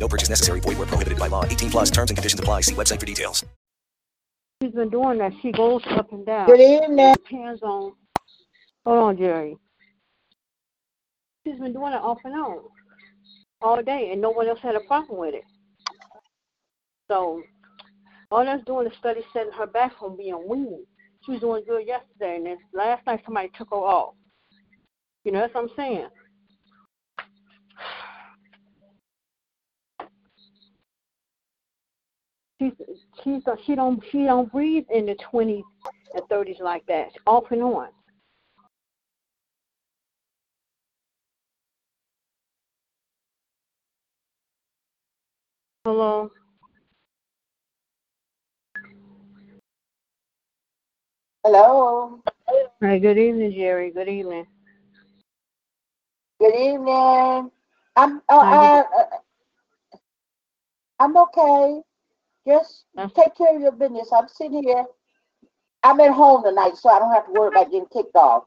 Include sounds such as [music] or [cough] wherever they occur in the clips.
No purchase necessary. Void where prohibited by law. 18 plus terms and conditions apply. See website for details. She's been doing that. She goes up and down. Good evening. Depends on. Hold on, Jerry. She's been doing it off and on all day, and no one else had a problem with it. So all that's doing is study setting her back from being weaned. She was doing good yesterday, and then last night somebody took her off. You know, that's what I'm saying. She's she's she don't she don't breathe in the twenties and thirties like that. Off and on. Hello. Hello. Hey, good evening, Jerry. Good evening. Good evening. I'm uh, How uh, uh, I'm okay. Just Uh. take care of your business. I'm sitting here. I'm at home tonight, so I don't have to worry about getting kicked off.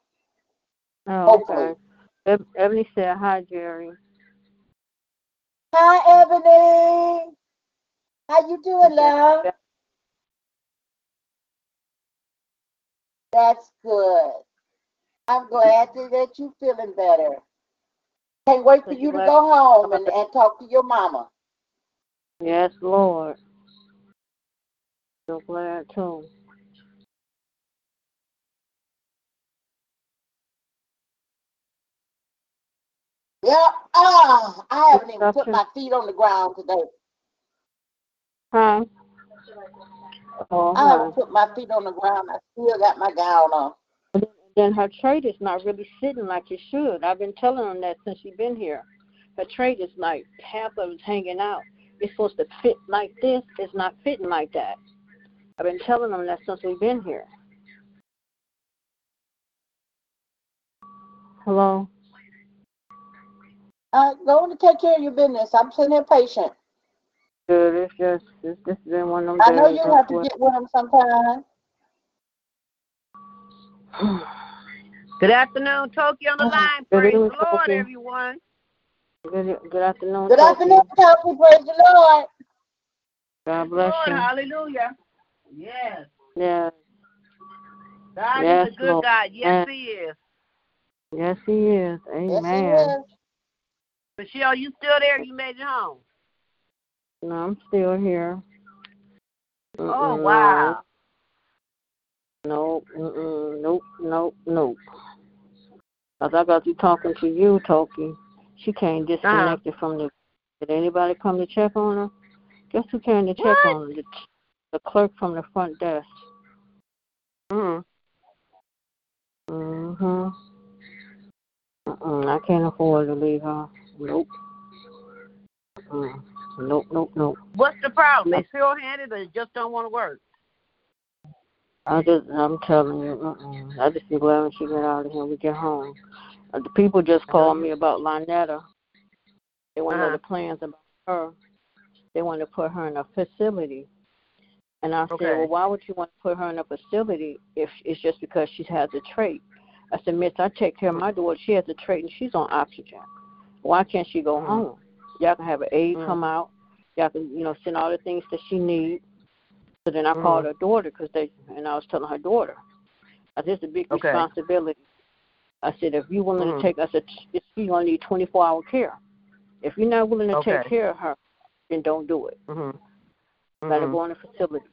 Oh, Hopefully. okay. Ebony said hi, Jerry. Hi, Ebony. How you doing, love? That's good. I'm glad to, that you're feeling better. Can't wait for you to go home and, and talk to your mama. Yes, Lord. So glad too. Yeah. Ah, I haven't even put my feet on the ground today. Huh? Oh, I haven't put my feet on the ground. I still got my gown on. Then her trach is not really sitting like it should. I've been telling them that since she's been here. Her trach is like half of it's hanging out. It's supposed to fit like this. It's not fitting like that. I've been telling them that since we've been here. Hello. Uh, go on and take care of your business. I'm sitting here patient. Good. It's just it's just been one of them I know you'll have to get with them sometime. [sighs] Good afternoon, Tokyo on the line. Good Praise the Lord, Tokyo. everyone. Good, good afternoon. Good Tokyo. afternoon, Topi. Praise the Lord. God bless Lord, you. hallelujah. Yes. Yeah. God Yes, is a good Lord. God. Yes, Yes. He is. Yes, he is. Yes, he Amen. is. Michelle, you still there? You made it home. No, I'm still here. Oh, Mm-mm, wow. Nope. Mm-mm, nope. Nope. Nope. Cause I got you talking to you, Toki. She came Uh-huh. disconnected from the. Did anybody come to check on her? Guess who came to check What? on her? The, the clerk from the front desk. Mm. Mm-mm, I can't afford to leave her. Nope. Mm. Nope. Nope. Nope. What's the problem? They still handed or they just don't want to work? I just, I'm telling you, uh-uh. I just be glad when she get out of here, we get home. Uh, the people just called me about Lynetta. They want to know Uh-huh. the plans about her. They want to put her in a facility. And I Okay. said, well, why would you want to put her in a facility if it's just because she has a trach? I said, Miss, I take care of my daughter. She has a trach and she's on oxygen. Why can't she go Mhm. home? Y'all can have an aide Mhm. come out. Y'all can, you know, send all the things that she needs. So then I Mhm. called her daughter because they, and I was telling her daughter, I said, it's a big Okay. responsibility. I said, if you're willing to take, I said, she's going to need 24 hour care. If you're not willing to take care of her, then don't do it. Mm-hmm. Let her go in a facility.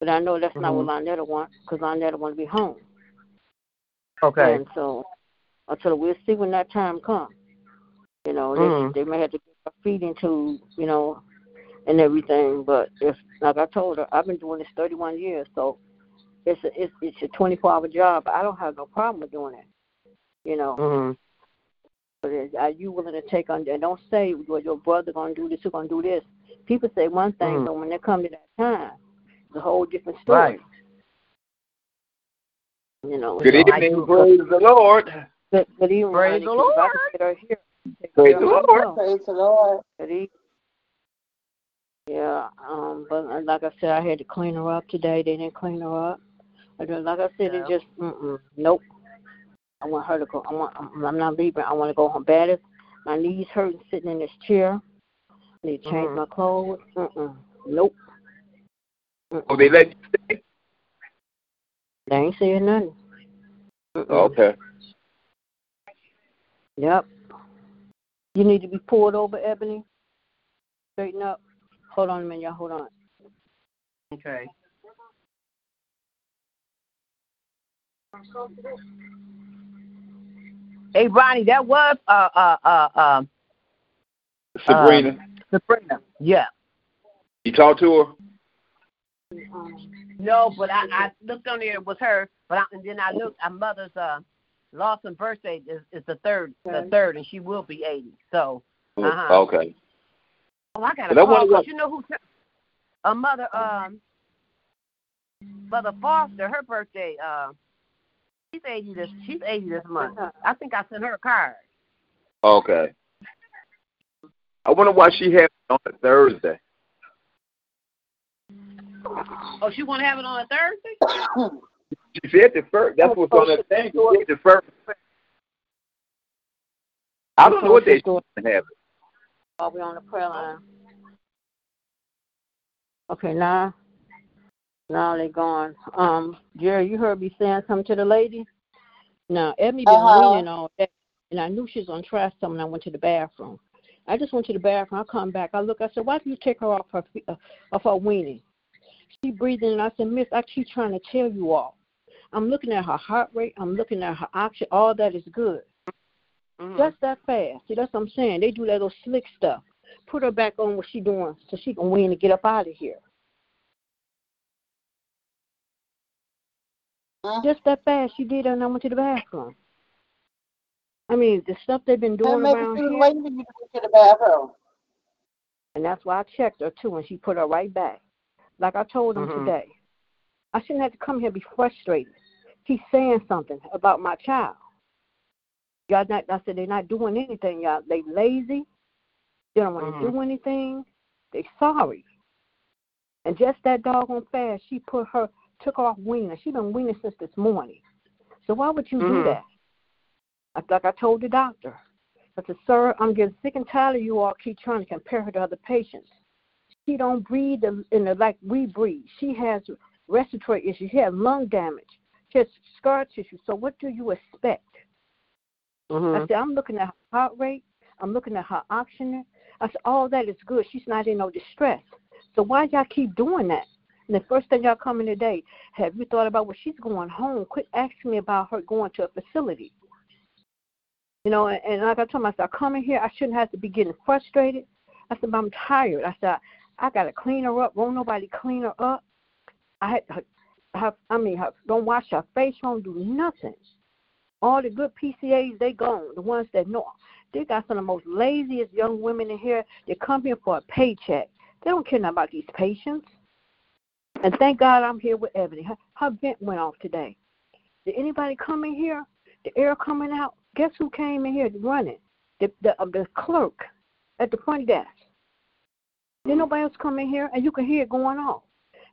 But I know that's not Mhm. what Lynetta wants because Lynetta want to be home. Okay. And so her, we'll see when that time comes. You know, Mhm. they, they may have to get her feeding tube, you know, and everything. But if, like I told her, I've been doing this 31 years, so it's a, it's, it's a 24 hour job. I don't have no problem with doing it. You know, Mm-hmm. but are you willing to take on? And don't say, well, your brother gonna do this, you're gonna do this. People say one thing, Mhm. but when they come to that time, whole different story. Right. You know. Good so evening. Praise the Lord. Good, good evening, Praise honey, the 'cause if I Lord. could get her here, take Praise the Lord. Praise the Lord. Good evening. Yeah, um, but uh, like I said, I had to clean her up today. They didn't clean her up. But like I said, Yeah. it just mm-mm, nope. I want her to go. I want. I'm I'm not leaving. I want to go home. Bad as my knees hurting sitting in this chair. I need to change Mhm. my clothes. Mm-mm, nope. Mm-mm. Oh, they let you stay? They ain't saying nothing. Mm-mm. Okay. Yep. You need to be pulled over, Ebony. Straighten up. Hold on a minute, y'all. Hold on. Okay. Hey, Ronnie, that was uh uh uh uh Sabrina, Sabrina. Yeah. you talked to her? No, but I, I looked on there. It was her, but I, and then I looked. My mother's uh Lawson birthday is, is the third, the third, and she will be eighty. So, Uh-huh. Okay. oh, I got But a I call. wonder 'cause what- you know who? A mother, um, Mother Foster, her birthday. Uh, she's eighty this. She's eighty this month. I think I sent her a card. Okay. I wonder why she had it on a Thursday. Oh, she want to have it on a Thursday? She said the first. That's what's on the thing. She said the first. I don't know what they should have. it. Are we on the prayer line? Okay, now, now they gone. Um, Jerry, you heard me saying something to the lady. Now, Ebony been Uh-huh. weaning all day, and I knew she was gonna try something. I went to the bathroom. I just went to the bathroom. I come back. I look. I said, "Why do you take her off her fe- uh, off her weaning?" She breathing, and I said, "Miss, I keep trying to tell you all. I'm looking at her heart rate. I'm looking at her oxygen. All that is good. Mhm. Just that fast. See, that's what I'm saying. They do that little slick stuff. Put her back on what she doing so she can win to get up out of here. Huh? Just that fast. She did and I went to the bathroom. I mean, the stuff they've been doing maybe around she was here, waiting for you to get to the bathroom. and that's why I checked her too, and she put her right back. Like I told him Mhm. today, I shouldn't have to come here and be frustrated. He's saying something about my child. Y'all not, I said they're not doing anything, y'all. They lazy. They don't want to Mhm. do anything. They sorry. And just that dog doggone fast, she put her took off weaning. She been weaning since this morning. So why would you do Mhm. that? I like I told the doctor. I said, sir, I'm getting sick and tired of you all keep trying to compare her to other patients. She don't breathe in the like we breathe. She has respiratory issues. She has lung damage. She has scar tissue. So what do you expect? I Mhm. said, I'm looking at her heart rate. I'm looking at her oxygen. I said, all that is good. She's not in no distress. So why y'all keep doing that? And the first thing y'all come in today, have you thought about when she's going home? Quit asking me about her going to a facility. You know, and, and like I told myself, coming here, I shouldn't have to be getting frustrated. I said, but I'm tired. I said, I got to clean her up. Won't nobody clean her up? I had, her, her, I mean, her, don't wash her face. Don't do nothing. All the good PCAs, they gone. The ones that know. They got some of the most laziest young women in here. They come here for a paycheck. They don't care nothing about these patients. And thank God I'm here with Ebony. Her, her vent went off today. Did anybody come in here? The air coming out? Guess who came in here running? The the, uh, the clerk at the front desk. Did nobody else come in here? And you can hear it going off.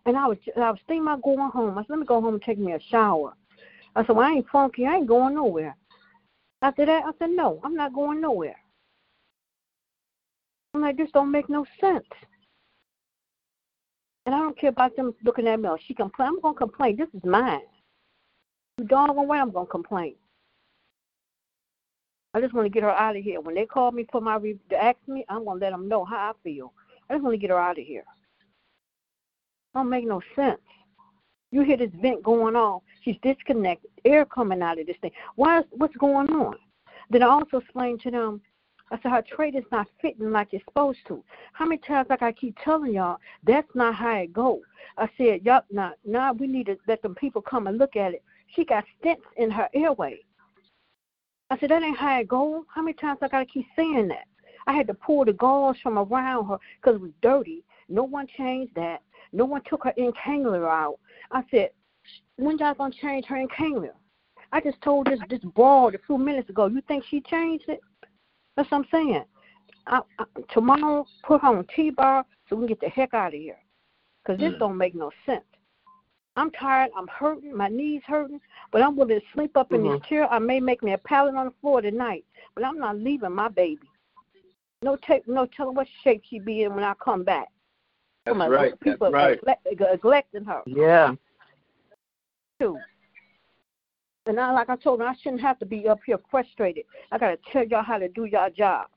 And I was I was thinking about going home. I said, let me go home and take me a shower. I said, well, I ain't funky. I ain't going nowhere. After that, I said, no, I'm not going nowhere. I'm like, this don't make no sense. And I don't care about them looking at me. She complain. I'm gonna complain. This is mine. You doggone way I'm gonna complain. I just want to get her out of here. When they call me for my re- to ask me, I'm gonna let them know how I feel. I just want to get her out of here. Don't make no sense. You hear this vent going on. She's disconnected. Air coming out of this thing. Why is what's going on? Then I also explained to them, I said her trach is not fitting like it's supposed to. How many times like I keep telling y'all, that's not how it goes. I said, Yup, now now we need to let them people come and look at it. She got stents in her airway. I said, that ain't how it goes. How many times I gotta keep saying that? I had to pull the gauze from around her because it was dirty. No one changed that. No one took her inhaler out. I said, when y'all gonna change her inhaler? I just told this this broad a few minutes ago. You think she changed it? That's what I'm saying. I, I, tomorrow, put her on T-bar so we can get the heck out of here. Cause this Mm. don't make no sense. I'm tired. I'm hurting. My knees hurting, but I'm willing to sleep up in Mhm. this chair. I may make me a pallet on the floor tonight, but I'm not leaving my baby. No, take, no telling what shape she be in when I come back. That's Come on, right. That's People right. neglect- neglecting her Yeah. too. And I, like I told her, I shouldn't have to be up here frustrated. I gotta tell y'all how to do y'all job.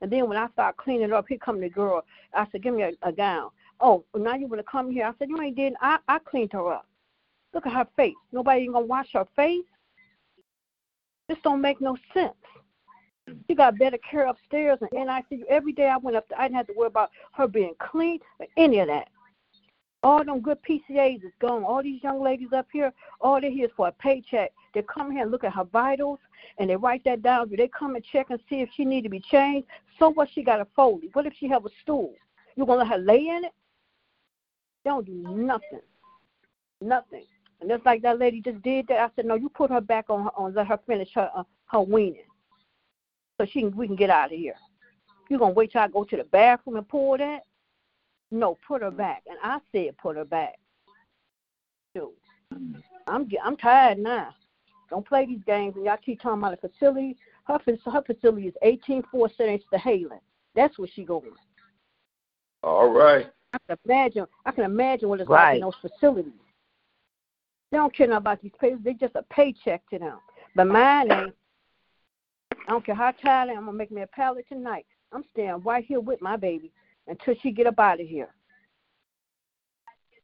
And then when I start cleaning up, here come the girl. I said, "Give me a, a gown." Oh, now you wanna come here? I said, "You ain't did. I I cleaned her up. Look at her face. Nobody ain't gonna wash her face. This don't make no sense. She got better care upstairs and NICU. Every day I went up there, I didn't have to worry about her being clean or any of that. All them good PCAs is gone. All these young ladies up here, all they here is for a paycheck. They come here and look at her vitals and they write that down. Do they come and check and see if she need to be changed? So what she got a Foley? What if she have a stool? You gonna let her lay in it? They don't do nothing. Nothing. And just like that lady just did that, I said, no, you put her back on, on let her finish her uh, her weaning, so she can, we can get out of here. You gonna wait till I go to the bathroom and pull that? No, put her back. And I said, put her back. Dude, I'm get- I'm tired now. Don't play these games. And y'all keep talking about the facility. Her her facility is 18 4 Senator to Halen. That's where she going. All right. I can imagine. I can imagine what it's like in those facilities. They don't care nothing about these patients. They just a paycheck to them. But mine ain't. I don't care how tired I am. I'm gonna make me a pallet tonight. I'm staying right here with my baby until she get up out of here.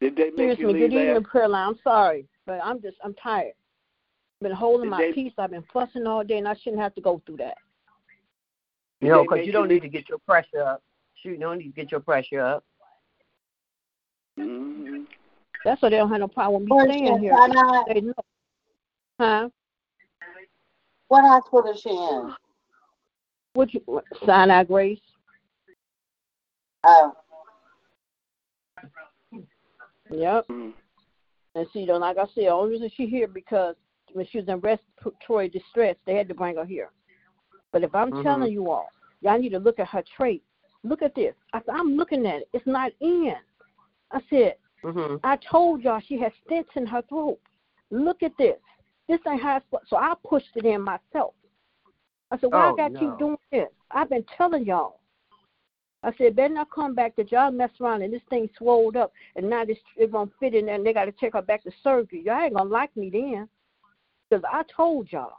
Did they make Seriously, you good leave evening, last? prayer line. I'm sorry, but I'm just I'm tired. Been holding Did my they- peace. I've been fussing all day, and I shouldn't have to go through that. You know, because you don't you need to get your pressure up. Shoot, you don't need to get your pressure up. Mhm. That's why they don't have no problem with me staying here. They know. Huh? What hospital is she in? What you what, Sinai Grace? Oh, Yep. Mhm. And see, though, like I said, the only reason she here because when she was in respiratory distress, they had to bring her here. But if I'm Mhm. telling you all, y'all need to look at her trach. Look at this. I said, I'm looking at it. It's not in. I said, hmm I told y'all she has stents in her throat. Look at this. This ain't how it's supposed- So I pushed it in myself. I said, why Oh, I got no. you doing this? I've been telling y'all. I said, better not come back that y'all mess around and this thing swelled up and now this it won't fit in there and they got to take her back to surgery. Y'all ain't gonna like me then, because I told y'all.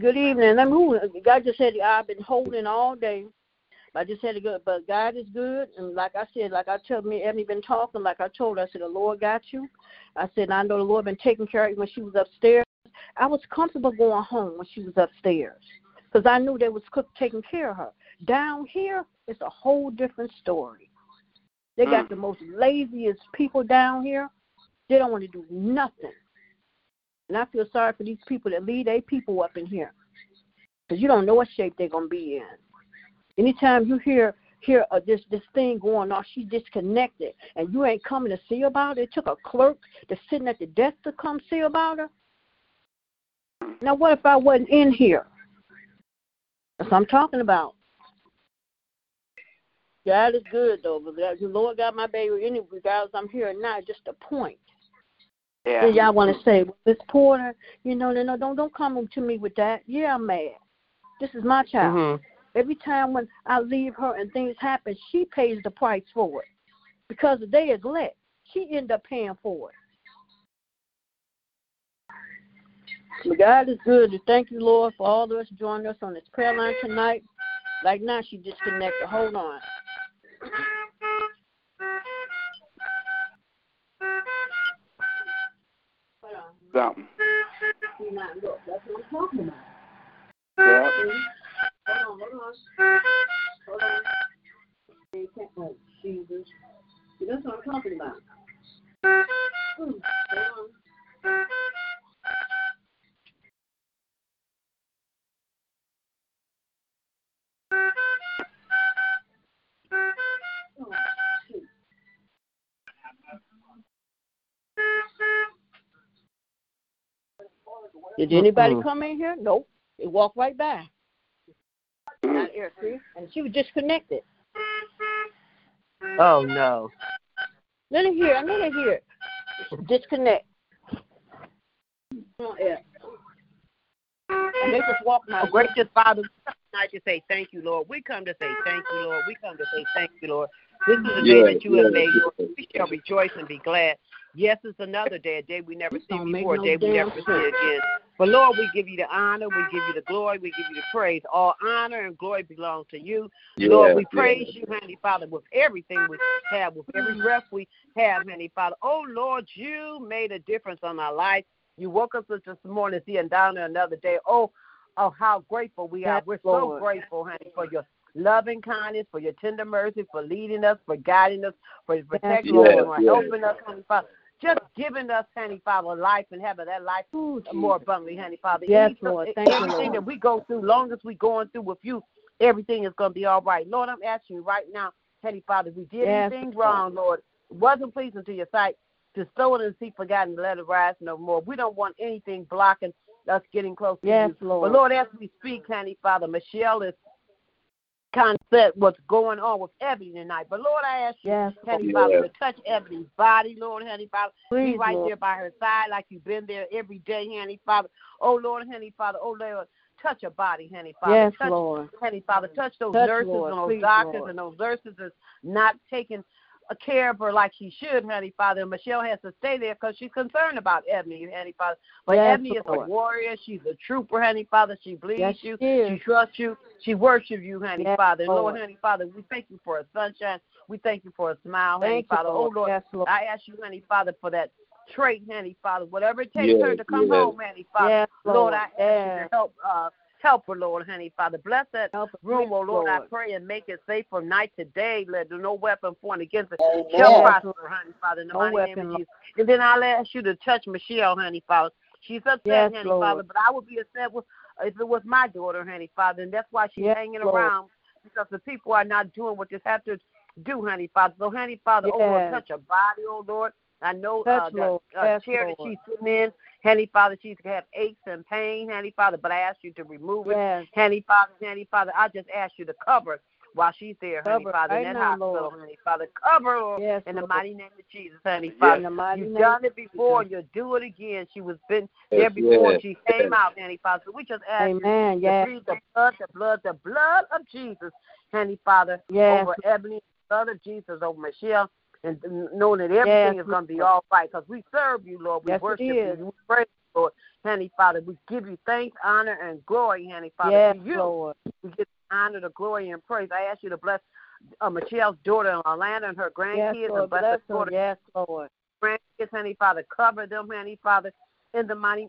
Good evening. Let me. God just said I've been holding all day. I just had to go, but God is good, and like I said, like I told me, Ebony been talking. Like I told her, I said the Lord got you. I said I know the Lord been taking care of you when she was upstairs. I was comfortable going home when she was upstairs because I knew they was cook taking care of her. Down here, it's a whole different story. They got Mm. the most laziest people down here. They don't want to do nothing. And I feel sorry for these people that lead their people up in here because you don't know what shape they're gonna be in. Anytime you hear hear uh, this this thing going on, she's disconnected, and you ain't coming to see about it. It took a clerk that's sitting at the desk to come see about her. Now, what if I wasn't in here? That's what I'm talking about. God is good though, but the Lord got my baby any regardless I'm here or not. Just a point. Yeah. Y'all want to say, well, Miss Porter, you know, no, no, don't don't come to me with that. Yeah, I'm mad. This is my child. hmm Every time when I leave her and things happen, she pays the price for it because of their neglect. She end up paying for it. But God is good. And thank you, Lord, for all of us joining us on this prayer line tonight. Like now, she disconnected. Hold on. Hold on. Something. See, now, look, that's what I'm talking about. Yeah down. Hold on. Hold on. Oh, Jesus. See, that's what I'm talking about. Ooh, hold on. Did anybody mm-hmm. come in here? Nope. They walked right by. Mm-hmm. Not here, see? And she was disconnected. Oh no. Let it hear. Let it hear. Disconnect. Oh, yeah. And they just walked my gracious Father, we come tonight to say thank you, Lord. We come to say thank you, Lord. We come to say thank you, Lord. This is the day Yes, that you have made, Lord. We shall rejoice and be glad. Yes, it's another day, a day we never This see don't make before, a no day we never see again. But Lord, we give you the honor, we give you the glory, we give you the praise. All honor and glory belong to you. Lord, we Yes, praise you, Heavenly Father, with everything we have, with every mm. breath we have, Heavenly Father. Oh, Lord, you made a difference on our life. You woke us up this morning, seeing down there another day. Oh, oh, how grateful we are. We're so grateful, honey, for your loving kindness, for your tender mercy, for leading us, for guiding us, for protecting Lord. us, for Yes, helping us, honey, Father. Just giving us, honey, Father, life and having that life more abundantly, honey, Father. Yes, Any- Lord. Thank you, everything Lord. that we go through, long as we going through with you, everything is going to be all right. Lord, I'm asking you right now, honey, Father, if we did Yes, anything wrong, Lord, wasn't pleasing to your sight, to sow it and see forgotten, and let it rise no more. We don't want anything blocking us getting close to Yes, you. Lord. But Lord, as we speak, honey, Father, Michelle is said what's going on with Ebony tonight. But Lord, I ask you, Yes, honey, Yes. Father, to touch Ebony's body, Lord, honey, Father. Please, Be right Lord. there by her side like you've been there every day, honey, Father. Oh, Lord, honey, Father. Oh, Lord, touch her body, honey, Father. Yes, touch, Lord. honey, Father. Touch those Touch, nurses Lord. and those Please, doctors Lord. and those nurses that's not taking care of her like she should, honey, Father. And Michelle has to stay there because she's concerned about Ebony, honey, Father. But Yes, Ebony is a warrior. She's a trooper, honey, Father. She believes Yes, you. she. She trusts you. She worships you, honey, Yes, Father. And Lord, Lord. honey, Father, we thank you for a sunshine. We thank you for a smile, honey, Thank you, Father. Lord. Oh, Lord, Yes, Lord. I ask you, honey, Father, for that trach, honey, Father. Whatever it takes Yes, her to come yes. home, honey, Father. Yes, Lord, Lord. I ask Yes. you to help uh help her, Lord, honey, Father. Bless that Help us, room, please, oh Lord, I pray and make it safe from night to day. Let there no weapon formed against it Amen. Oh, shall prosper, honey, Father, in the No mighty weapon, name of Jesus. And then I'll ask you to touch Michelle, honey, Father. She's upset, Yes, honey, Lord. Father, but I would be upset with if it was my daughter, honey, Father, and that's why she's Yes, hanging Lord. around because the people are not doing what they have to do, honey, Father. So, honey, Father, oh Lord, touch her body, oh Lord. I know uh, the uh, Yes, chair that she's sitting in, honey, Father, she's have aches and pain, honey, Father, but I ask you to remove it. Yes. Honey, Father, honey, Father, I just ask you to cover while she's there, honey, Father, right in that now, hospital, Lord. honey, Father. Cover her Yes, in the Lord. mighty name of Jesus, honey, Father. In the mighty You've name done it before, Jesus. you'll do it again. She was been Yes, there before, yes, she came out, honey, Father. So we just ask you Amen. to Yes. breathe the blood, the blood, the blood of Jesus, honey, Father, Yes. over Ebony, the blood of Jesus over Michelle, and knowing that everything Yes, is going to be all right because we serve you, Lord. We Yes, worship you. We praise you, Lord. Honey, Father, we give you thanks, honor, and glory, honey, Father, Yes, you. Lord. We give honor, the glory, and praise. I ask you to bless uh, Michelle's daughter in Atlanta and her Yes, grandkids, Lord. and bless Bless her daughter Yes, Lord. grandkids, honey, Father. Cover them, honey, Father, in the mighty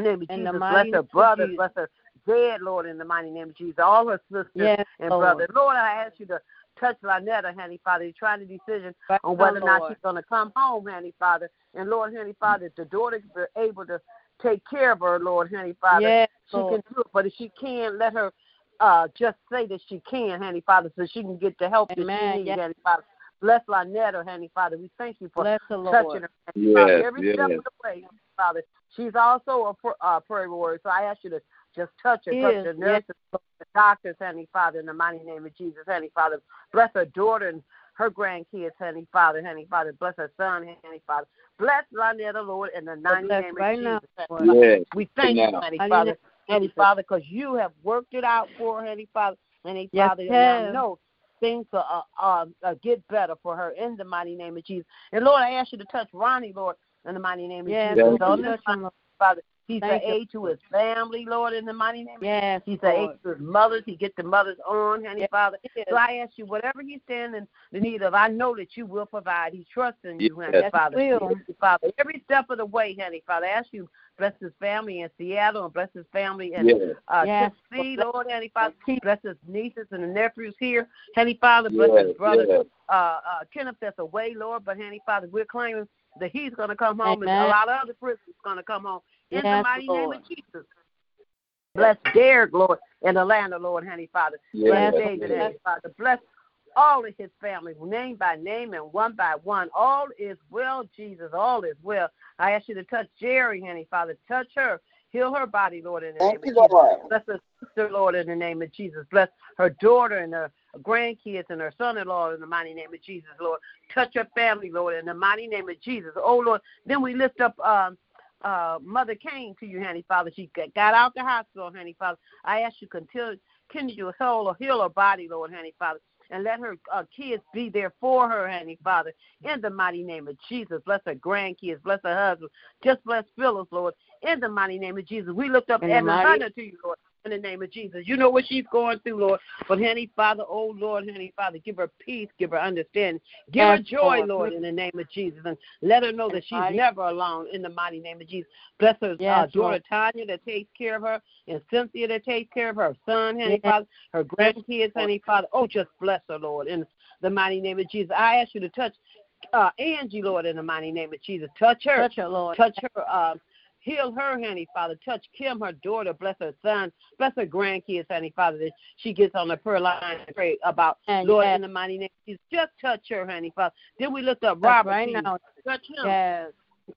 name of In the Jesus. Bless her brothers, Jesus. bless her dead, Lord, in the mighty name of Jesus. All her sisters Yes, and Lord. brothers. Lord, I ask you to touch Lynetta, honey, Father. You're trying to decision Right on now, whether or not Lord. she's going to come home, honey, Father. And Lord, honey, Father, if the daughter's able to take care of her, Lord, honey, Father, Yes, she Lord. can do it. But if she can't, let her uh, just say that she can, honey, Father, so she can get the help that she needs, Yes. honey, Father. Bless Lynetta, honey, Father. We thank you for Bless the touching Lord. her, honey, Father, Yes, every step of the way, Father. She's also a pr- uh, prayer warrior, so I ask you to just touch her, touch is, the yes. nurses, the doctors, honey, Father, in the mighty name of Jesus, honey, Father. Bless her daughter and her grandkids, honey, Father, honey, Father. Bless her son, honey, Father. Bless Lynetta, Lord, in the mighty Bless name of right Jesus. now, honey, Lord. Yes. We thank you, now. honey, Father, name honey, Father, because you have worked it out for her, honey, Father, honey, Yes, Father, you and I have. know things will uh, uh, uh, get better for her in the mighty name of Jesus. And Lord, I ask you to touch Ronnie, Lord, in the mighty name of Yes, Jesus. Yes. On this touch him, Lord. Father, he's Thank an you. aid to his family, Lord, in the mighty name of Jesus. Yes, He's an aid to his mothers. He get the mothers on, honey, Yes, Father. he is. So I ask you, whatever he's standing in the need of, I know that you will provide. He's trusting you, honey, Yes, Father. will. Father, every step of the way, honey, Father, I ask you bless his family in Seattle and bless his family in Yes. uh, Yes. Tennessee, Lord, honey, Father. Bless his nieces and the nephews here, honey, Father. Bless Yes, his brothers, yes. uh, uh, Kenneth that's away, Lord, but honey, Father, we're claiming that he's going to come home, and a lot of other prisoners going to come home in the Yes, mighty name of Jesus. Bless Derek, Lord, in Atlanta, Lord, honey, Father. Bless David, yes. honey, Father. Bless all of his family, name by name and one by one. All is well, Jesus. All is well. I ask you to touch Jerry, honey, Father. Touch her, Heal her body, Lord, in the Thank name you, of Jesus. Lord. Bless her sister, Lord, in the name of Jesus. Bless her daughter and her grandkids and her son-in-law in the mighty name of Jesus, Lord. Touch her family, Lord, in the mighty name of Jesus. Oh, Lord. Then we lift up um, uh, Mother came to you, Honey Father. She got out the hospital, Honey Father. I ask you continue, continue to heal, heal her body, Lord, Honey Father. And let her uh, kids be there for her, Honey Father, in the mighty name of Jesus. Bless her grandkids, bless her husband. Just bless Phyllis, Lord, in the mighty name of Jesus. We lift up In the Edna mighty- Hunter to you, Lord in the name of Jesus. You know what she's going through, Lord. But, honey, Father, oh, Lord, honey, Father, give her peace, give her understanding. Give her joy, Lord. Lord, in the name of Jesus. And let her know that she's never alone in the mighty name of Jesus. Bless her uh, daughter, Tanya, that takes care of her, and Cynthia, that takes care of her, her son, honey, Yes. Father, her grandkids, honey, Father. Oh, just bless her, Lord, in the mighty name of Jesus. I ask you to touch uh, Angie, Lord, in the mighty name of Jesus. Touch her. Touch her, Lord. Touch her. Uh, heal her, honey, Father. Touch Kim, her daughter. Bless her son. Bless her grandkids, honey, Father, that she gets on the prayer line and pray about. And Lord, yes. in the mighty name of Jesus. Just touch her, honey, Father. Then we lift up Touch Robert. right to now. Touch him. Yes.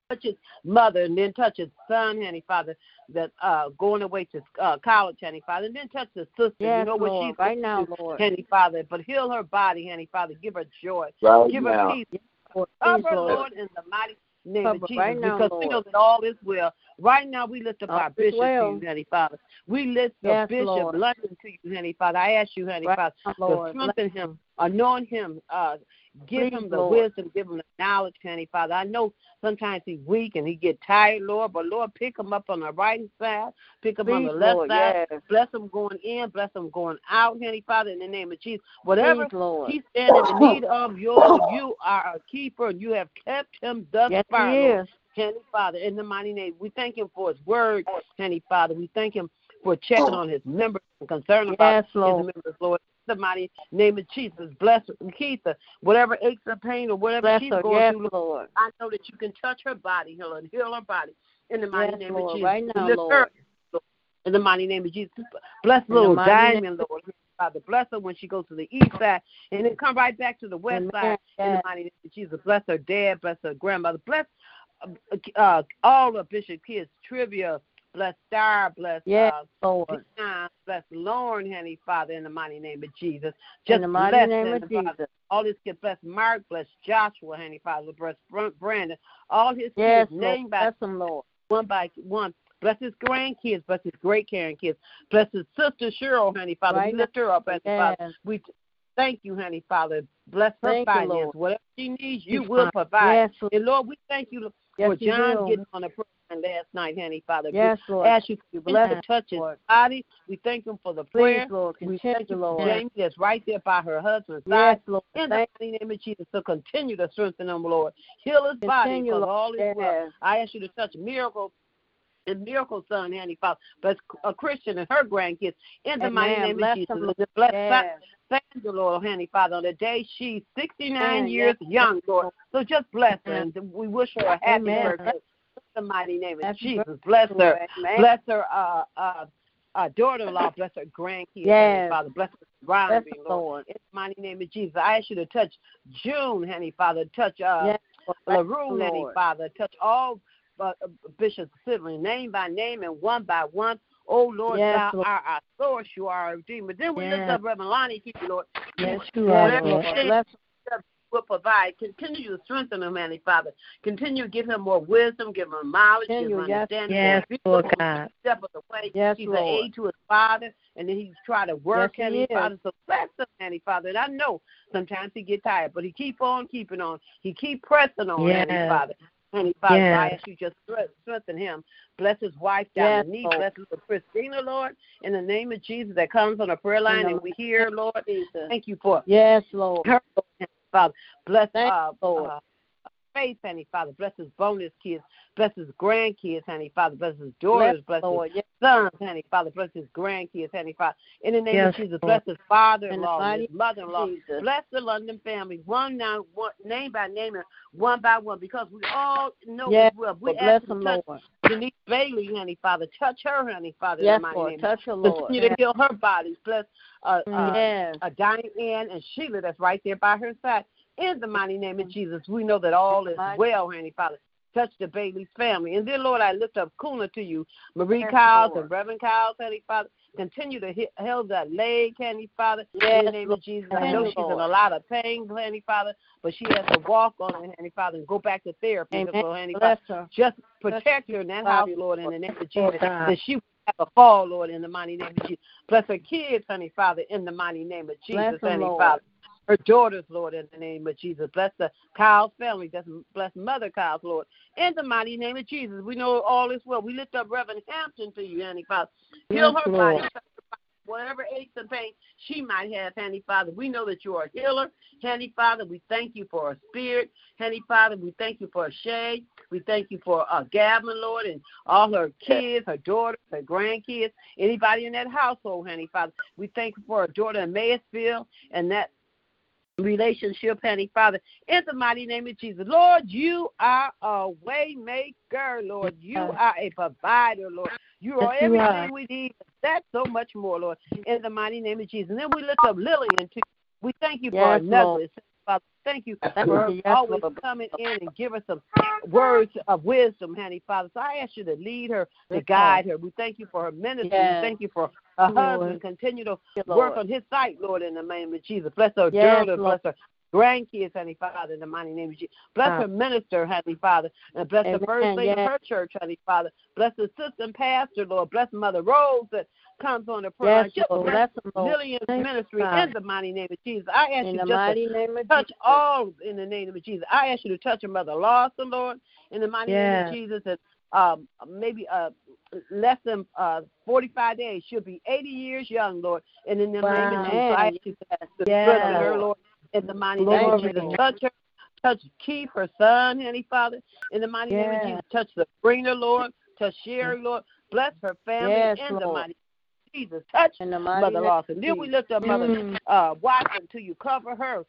Touch his mother, and then touch his son, honey, Father, that uh going away to uh, college, honey, Father. And then touch his sister. Yes, you know what Lord. she's Right now, going Lord. honey, Father. But heal her body, honey, Father. Give her joy. Right Give now. her peace. Lord, Cover, please, Lord. Lord, in the mighty name of Jesus, right now, because we know that all is well. Right now, we lift up All our is bishop well. to you, honey, Father. We lift up Yes, Bishop Lord. London to you, honey, Father. I ask you, honey, Right Father, now, to Lord. strengthen him, anoint him, uh, give Please, him the Lord. wisdom, give him the knowledge, honey, Father. I know sometimes he's weak and he get tired, Lord, but Lord, pick him up on the right side, pick him on the left Lord. side. Yes. Bless him going in, bless him going out, honey, Father, in the name of Jesus. Whatever Please, Lord. He's standing in need of your. You are a keeper, and you have kept him thus Yes, far. he Lord. is. Heavenly Father, in the mighty name, we thank him for his word, Heavenly Father. We thank him for checking on his members and concern about Yes, his members, Lord. In the mighty name of Jesus, bless Keitha. Whatever aches or pain or whatever Bless she's her. going Yes, through, Lord, Lord. I know that you can touch her body, heal and heal her body. In the mighty Yes, name Lord. of Jesus. Right now, Lord. her, Lord. In the mighty name of Jesus. Bless In little Diamond, Lord. Father, bless her when she goes to the east side and then come right back to the west Amen. side. In the mighty name of Jesus. Bless her dad, bless her grandmother, bless uh, uh, all the Bishop kids, trivia, bless Star, bless Yes, uh, Lord. Dion, bless Lauren, honey, Father, in the mighty name of Jesus. In Just the mighty bless name of Father. Jesus. All his kids, bless Mark, bless Joshua, honey, Father, bless Br- Brandon, all his Yes, kids, name Lord. by Bless them, Lord. one by one. Bless his grandkids, bless his great grandkids, bless his sister Cheryl, honey, Father. Right we lift her up, honey, Father. We thank you, honey, Father. Bless her Thank you. Lord. Whatever she needs, you Yes, will provide. Yes. And Lord, we thank you Yes, for you John getting on the program last night, honey, Father. Yes, we Lord. ask you to bless Yes, and touch his Lord. body. We thank him for the Please, prayer. Lord. We thank you for Lord. Jamie that's right there by her husband's Yes, side. Lord. In the mighty name of Jesus, to continue to strengthen him, Lord. Heal his body Continue, because Lord. all is well. Yes. I ask you to touch miracle and miracle son, honey, Father. Bless a Christian and her grandkids. In the Amen. mighty name Bless of Jesus. them, Lord. Bless Yes. Sandra, Lord, honey, Father, on the day she's 69 Amen. years Yes. young, Lord. So just bless her, and we wish her a happy Amen. birthday. The mighty name of Jesus. Bless her. Bless her uh, uh, uh, daughter-in-law. Bless her grandkids, Yes. Father. Bless her surrounding, Lord. Lord. In the mighty name of Jesus. I ask you to touch June, honey, Father. Touch uh, Yes, LaRue, honey, Father. Touch all uh, Bishop's siblings, name by name and one by one. Oh, Lord, Yes, thou Lord. art our source. You are our redeemer. Then we lift up Reverend Lonnie to you, Lord. Yes, you are. Lord. Bless will provide. Continue to strengthen him, Heavenly Father. Continue to give him more wisdom, give him knowledge, give him yes. understanding. Yes, Be Lord God. Step of the way. Yes, he's an aid to his father, and then he's trying to work, Yes, he Heavenly is. Father. So bless him, Heavenly Father. And I know sometimes he get tired, but he keep on keeping on. He keep pressing on, Heavenly Yes. Father. Heavenly Father, so I ask you just strengthen him. Bless his wife, Yes, Dominique. Lord. Bless little Christina, Lord, in the name of Jesus that comes on a prayer line, the and we hear, Lord. Jesus. Thank you for Yes, Lord. her, Father. Bless Thank uh, Lord. Faith, honey, Father. Bless his bonus kids. Bless his grandkids, honey, Father. Bless his daughters. Bless, Bless. Yes, his sons, honey, Father. Bless his grandkids, honey, Father. In the name Yes, of Jesus, bless his father-in-law, In his mother-in-law. Jesus. Bless the London family, one now, one name by name, and one by one, because we all know yes. We Lord. ask Bless them, to Lord. Denise Bailey, honey, Father. Touch her, honey, Father. in Yes, the mighty Lord. name. Touch her, Lord. Continue to heal her bodies. Bless uh, uh, Yes. uh, Diane and Sheila that's right there by her side. In the mighty name of Jesus, we know that all is well, honey Father. Touch the Bailey's family. And then, Lord, I lift up Kuna to you. Marie Yes, Kyles and Reverend Kyles, Heavenly Father. Continue to he- heal that leg, Heavenly Father. in the name of Jesus. I know Yes, she's in a lot of pain, Heavenly Father, but she has to walk on it, Heavenly Father, and go back to therapy. Amen. So, Heavenly Father, Bless her. just protect her in that house, Lord, in the name of Jesus. That she have a fall, Lord, in the mighty name of Jesus. Bless her kids, honey, Father, in the mighty name of Jesus, them, honey, Lord. Father. Her daughters, Lord, in the name of Jesus. Bless the Kyle's family. Bless, bless Mother Kyle's, Lord. In the mighty name of Jesus. We know all is well. We lift up Reverend Hampton to you, honey, Father. Heal Yes, her Lord. body. Whatever aches and pains she might have, Handy Father, we know that you are a healer. Handy Father, we thank you for her spirit. Handy Father, we thank you for Shay. We thank you for uh, Gavin, Lord, and all her kids, her daughters, her grandkids, anybody in that household, Handy Father. We thank you for her daughter in Maysville and that relationship, Handy Father. In the mighty name of Jesus, Lord, you are a way maker, Lord. You are a provider, Lord. You are Yes, everything are. we need. That's so much more, Lord. In the mighty name of Jesus. And then we lift up Lillian too. We thank you for Yes, her Lord. Nuggets. Father, thank you Thank for. Yes, always Lord. coming in and give us some words of wisdom, honey, Father. So I ask you to lead her, to guide her. We thank you for her ministry. Yes. We thank you for her Lord. husband. Continue to Yes, work on his sight, Lord, in the name of Jesus. Bless her Yes, daughter, Lord. bless her grandkids, honey, Father, in the mighty name of Jesus. Bless Ah. her minister, honey, Father, and bless the first lady of her church, honey, Father. Bless the assistant pastor, Lord. Bless Mother Rose that comes on the prayer. Yes, Just Lord. bless Bless them, Lord. Lillian's Thank you, ministry God. in the mighty name of Jesus. I ask In you just to touch Jesus. all in the name of Jesus. I ask you to touch your mother Lawson, Lord, in the mighty name of Jesus. And um, maybe uh, less than uh, 45 days. She'll be 80 years young, Lord, and in the name of Jesus. I ask you to to Yes. strengthen her, Lord, in the mighty name of Jesus. Touch her. Touch Keith, her son, Henny Father, in the mighty name of Jesus. Touch the bringer, Lord. Touch Sherry, Lord. Bless her family Yes, in the Lord. mighty name of Jesus. Touch In the mighty Mother name Lawson. Then we Jesus. lift up Mother Mm. uh, Watson to you. Cover her.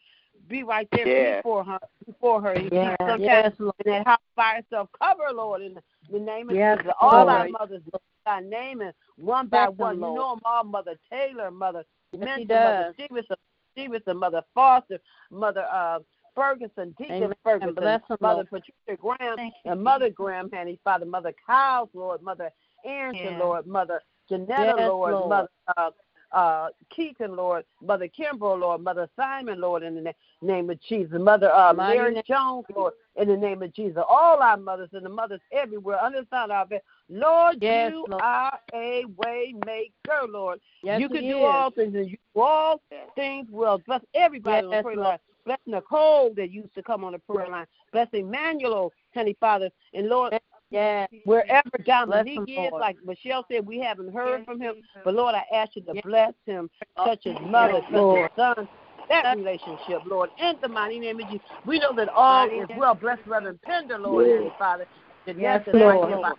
Be right there Yeah. before her. Before her. And Yes, sometimes yes, Lord. in that house by herself. Cover Lord, in the, the name of Yes, Jesus. All our Lord. mothers by name and one by Bless them, one. You know them all. Mother Taylor, Mother Yes, Mentor, Mother does. Stevenson, Stevenson, Mother Foster, Mother uh, Ferguson, Deacon Amen. Ferguson, Bless Mother Lord. Patricia Graham, Thank you, and Mother Graham, Handy Father, Mother Kyles, Lord, Mother Arrington, Yeah. Lord, Mother Janetta, Yes, Lord, Lord. Mother uh, uh, Keaton, Lord, Mother Kimbrough, Lord, Mother Simon, Lord, in the na- name of Jesus, Mother uh, Mary. Jones, Lord, in the name of Jesus, all our mothers and the mothers everywhere, under the sound of our. Lord, Yes, you Lord. are a way maker, Lord. Yes, you can do is. all things, and you do all things well. Bless everybody on the prayer Lord. line. Bless Nicole that used to come on the prayer line. Bless Emmanuel, Honey Father, and Lord, Yes. wherever Bless Dominique him, is, like Michelle said, we haven't heard from him. Jesus. But Lord, I ask you to Yes. bless him, oh, touch his mother, Yes, touch Lord. his son, that relationship, Lord, in the mighty name of Jesus. We know that all Mighty is name well. of Bless Reverend Pender, Lord, Yes. Heavenly Father. Yes, Vanessa, Lord. Lord.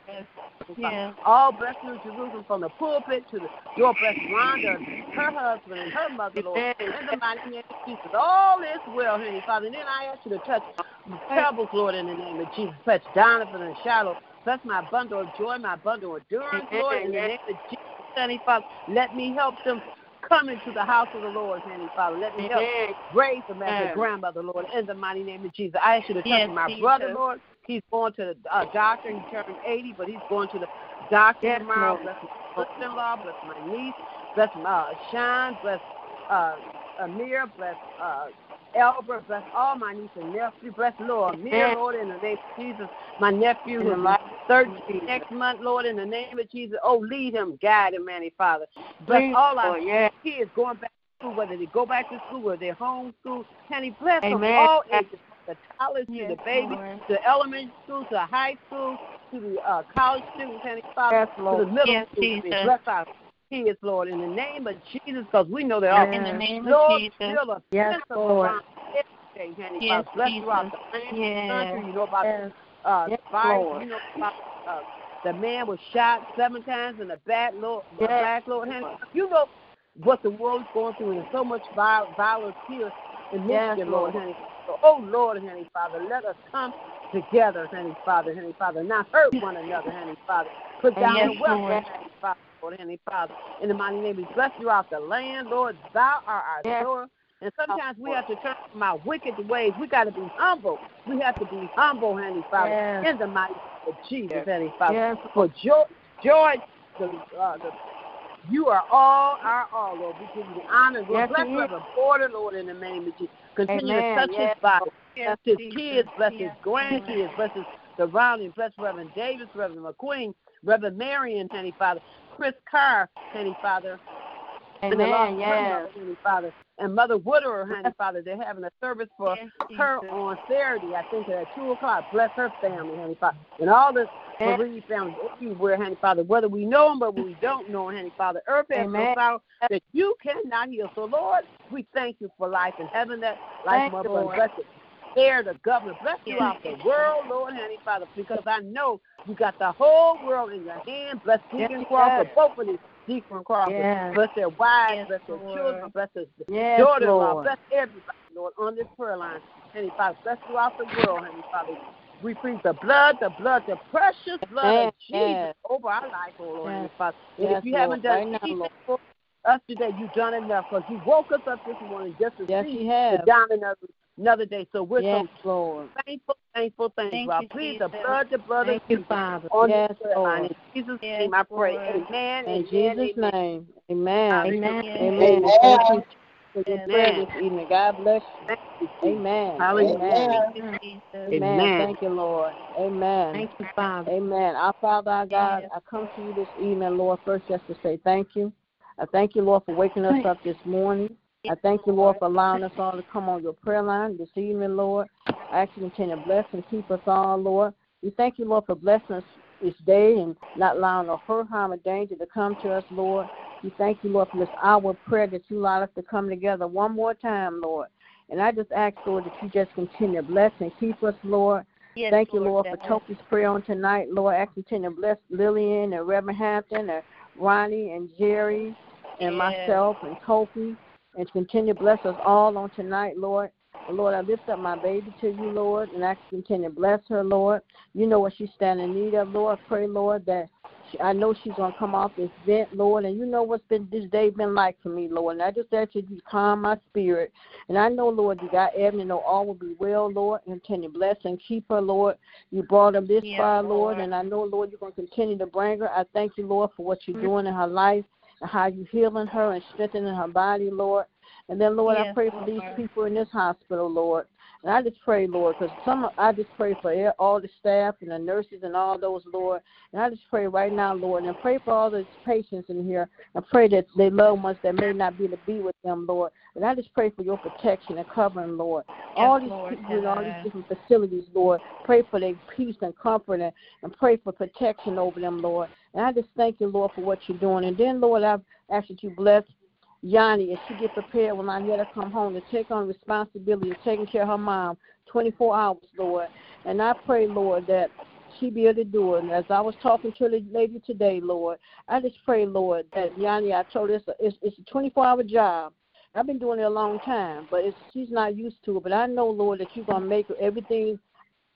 Yeah. All bless New Jerusalem from the pulpit to the door. Bless Rhonda, her husband, and her mother, Lord. In the mighty name of Jesus. All is well, Heavenly Father. And then I ask you to touch Pebbles, Lord, in the name of Jesus. Touch Donovan and Shiloh. Touch my bundle of joy, my bundle of endurance, Lord, in the name of Jesus, Heavenly Father. Let me help them come into the house of the Lord, Heavenly Father. Let me help raise them as a grandmother, Lord, in the mighty name of Jesus. I ask you to touch Yes, my Jesus. brother, Lord. He's going to the uh, doctor. He turned 80, but he's going to the doctor Yes, tomorrow. Bless my sister-in-law. Bless my niece. Bless my uh, Sean. Bless uh, Amir. Bless uh, Albert. Bless all my nieces and nephews. Bless Lord Amir, Amen. Lord, in the name of Jesus. My nephew In the who's mighty 13 next month, Lord, in the name of Jesus. Oh, lead him, guide him, Manny Father. Bless Please, all our yes. kids going back to school, whether they go back to school or they're homeschooled. Can he bless them all ages, the college to the baby, Lord. to elementary school, to high school, to the uh, college students, Heavenly Father, Yes, to the middle Yes, school. Jesus. Bless our kids, Lord, in the name of Jesus, because we know they're all In the name of Lord, Jesus. fill a Yes, fence Lord. around everything, Heavenly Yes, Father. Bless throughout Jesus. the land, Yes. country. You know about Yes. uh, Yes, fire. Lord. You know about uh, the man was shot seven times in the back, Lord, Yes. back, Lord. Heavenly Father. You know what the world's going through, and so much vi- violence here in Yes, Michigan, Lord. Lord. Heavenly Father. Oh, Lord, Heavenly Father, let us come together, Heavenly Father, Heavenly Father, not hurt one another, Heavenly Father. Put down Yes, the weapons, Lord. Heavenly Father, Lord, Heavenly Father. In the mighty name, we bless throughout the land, Lord. Thou art our Yes. source. And sometimes we have to turn from our wicked ways. We got to be humble. We have to be humble, Heavenly Father, Yes. in the mighty name of Jesus, Heavenly Father. Yes. For joy, joy, the, uh, the you are all our all, Lord. We give you the honor. Lord, Yes, bless He is. Reverend Porter, Lord, in the name of Jesus. Continue Amen. to touch Yes. his body. Bless his kids, bless his grandkids, bless his surrounding, bless Reverend Davis, Reverend McQueen, Reverend Marion, Henny Father, Chris Carr, Henny Father, and the Lord Amen. Yes. Henny Father, and Mother Woodard, honey, Father. They're having a service for Yes, her on Saturday, I think at two o'clock. Bless her family, honey, Father, and all the bereaved families everywhere, Henny Father. Whether we know them, but we don't know them, honey, Father. Earth has no power that you cannot heal. So, Lord, we thank you for life and heaven that life, you, mother, and Lord. bless. There, the governor, bless Yes. throughout the world, Lord, honey, Father, because I know you got the whole world in your hand. Bless Deacon Yes, Crawford, both of these Deacon Crawford. Yes. Bless their wives, Yes, bless their Lord. children, bless their Yes, daughter-in-law, Lord. bless everybody, Lord, on this prayer line. Henny Father, bless throughout the world, Henny Father. We plead the blood, the blood, the precious blood of Jesus over our life, oh Lord, Yes. Henny Father. And if you haven't done Right anything for us today, you've done enough because you woke us up this morning just to Yes, see He the diamond of another day. So we're Yes, so Lord. thankful, thankful, thankful. Thank I you, plead the blood, the blood Thank of you, Jesus Father. on Yes, this prayer. Lord. In Jesus' Yes, name I pray. Lord. Amen. In amen, Jesus' amen. name. Amen. Amen. Yes. Amen. Amen. Thank you for your Yes. prayer this evening. God bless you. Thank you, Jesus. Amen. Hallelujah. Amen. Thank you, Jesus. Amen. Amen. Thank you, Lord. Amen. Thank you, Father. Amen. Our Father, our God, Yes. I come to you this evening, Lord, first just to say thank you. I thank you, Lord, for waking us up this morning. I thank you, Lord, for allowing us all to come on your prayer line this evening, Lord. I ask you to continue to bless and keep us all, Lord. We thank you, Lord, for blessing us this day and not allowing no hurt, harm, or danger to come to us, Lord. We thank you, Lord, for this hour of prayer that you allowed us to come together one more time, Lord. And I just ask, Lord, that you just continue to bless and keep us, Lord. Yes, Thank you, Lord, for. Toki's prayer on tonight. Lord, I ask you to continue to bless Lillian and Reverend Hampton and Ronnie and Jerry and Yes. myself and Kofi and to continue to bless us all on tonight, Lord. Lord, I lift up my baby to you, Lord, and I ask you to continue to bless her, Lord. You know what she's standing in need of, Lord. Pray, Lord, that she, I know she's going to come off this vent, Lord, and you know what's been this day been like for me, Lord. And I just ask you to calm my spirit. And I know, Lord, you got and know all will be well, Lord. And continue to bless and keep her, Lord. You brought her this Yes, far, Lord, Lord. and I know, Lord, you're going to continue to bring her. I thank you, Lord, for what you're mm. doing in her life how you healing her and strengthening her body, Lord. And then, Lord, I pray for these people in this hospital, Lord. And I just pray, Lord, because some I just pray for all the staff and the nurses and all those, Lord. And I just pray right now, Lord, and I pray for all the patients in here. I pray that they loved ones that may not be able to be with them, Lord. And I just pray for your protection and covering, Lord. all these Lord people in all these different facilities, Lord. Pray for their peace and comfort and, and pray for protection over them, Lord. And I just thank you, Lord, for what you're doing. And then, Lord, I've asked that you bless Yanni as she get prepared when I let her come home to take on responsibility of taking care of her mom 24 hours, Lord. And I pray, Lord, that she be able to do it. And as I was talking to the lady today, Lord, I just pray, Lord, that Yanni, I told her it's a, it's, it's a 24 hour job. I've been doing it a long time, but it's, she's not used to it. But I know, Lord, that you're going to make everything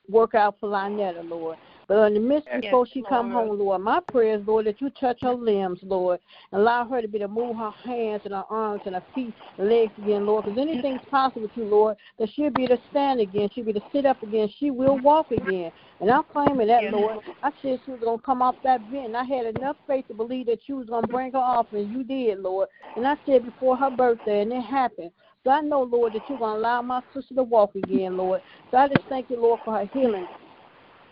work out for Lynetta, Lord. But in the midst before she come home, Lord, my prayer is, Lord, that you touch her limbs, Lord, and allow her to be to move her hands and her arms and her feet and legs again, Lord. Because anything's possible with you, Lord, that she'll be to stand again, she'll be to sit up again, she will walk again. And I'm claiming that. Lord. I said she was gonna come off that vent. And I had enough faith to believe that you was gonna bring her off, and you did, Lord. And I said before her birthday, and it happened. So I know, Lord, that you're gonna allow my sister to walk again, Lord. So I just thank you, Lord, for her healing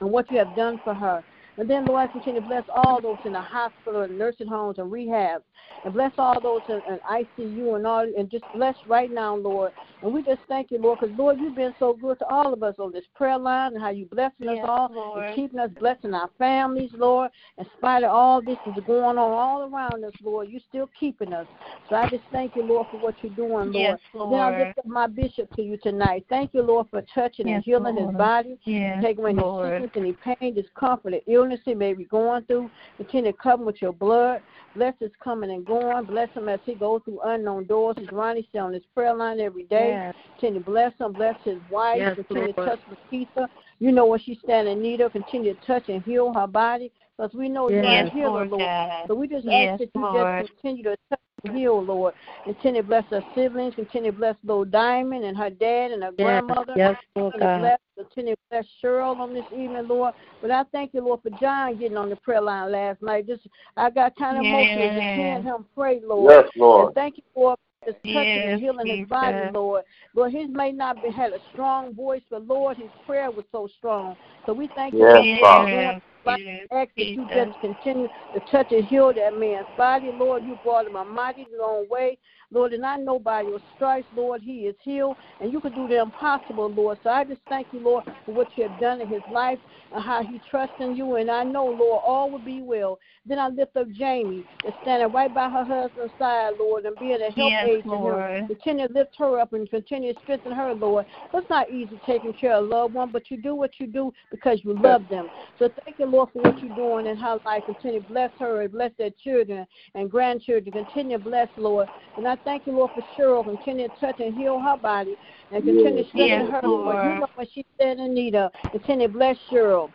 and what you have done for her. And then, Lord, I continue to bless all those in the hospital and nursing homes and rehabs. And bless all those in, in ICU and all, and just bless right now, Lord. And we just thank you, Lord, because, Lord, you've been so good to all of us on this prayer line and how you blessing us all Lord. and keeping us, blessing our families, Lord. In spite of all this is going on all around us, Lord, you're still keeping us. So I just thank you, Lord, for what you're doing, Lord. Yes, Then I Lord. lift up my bishop to you tonight. Thank you, Lord, for touching and Yes, healing his body. Yes, Take away Lord. sickness, any pain, discomfort, or illness he may be going through. Continue to cover with your blood. Bless his coming and going. Bless him as he goes through unknown doors. As Ronnie said on his prayer line every day. Yes. Continue to bless him. Bless his wife. Yes, Continue to Lord. touch Lakeitha. You know what she's standing in need of. Continue to touch and heal her body. Because we know you're Yes, a healer, Lord Lord. God. So we just Yes, ask that you Lord. just continue to touch and heal, Lord. Continue to bless her siblings. Continue to bless little Diamond and her dad and her Yes, grandmother. yes, Lord Continue to God. bless, continue to bless Cheryl on this evening, Lord. But I thank you, Lord, for John getting on the prayer line last night. Just I got kind of emotional just Yes. hearing him pray, Lord. Yes, Lord. And Lord. thank you for just touching Yes, and healing his body, Jesus. Lord. Lord, his may not be had a strong voice, but Lord, his prayer was so strong. So we thank you, Yes, Lord, for Father. like ask that you just continue to touch and heal that man's body, Lord. You brought him a mighty long way, Lord, and I know by your stripes, Lord, he is healed, and you can do the impossible, Lord. So I just thank you, Lord, for what you have done in his life and how he trusts in you, and I know, Lord, all will be well. Then I lift up Jamie, that's standing right by her husband's side, Lord, and being a help Yes, aid to him. Continue to lift her up and continue to strengthen her, Lord. It's not easy taking care of a loved one, but you do what you do because you love them. So thank you, Lord, for what you're doing in her life. Continue to bless her and bless their children and grandchildren. Continue to bless, Lord. And I thank you, Lord, for Cheryl. Continue to touch and heal her body and continue to strengthen Yes, her, Lord. You know what she said in need of. Continue to bless Cheryl.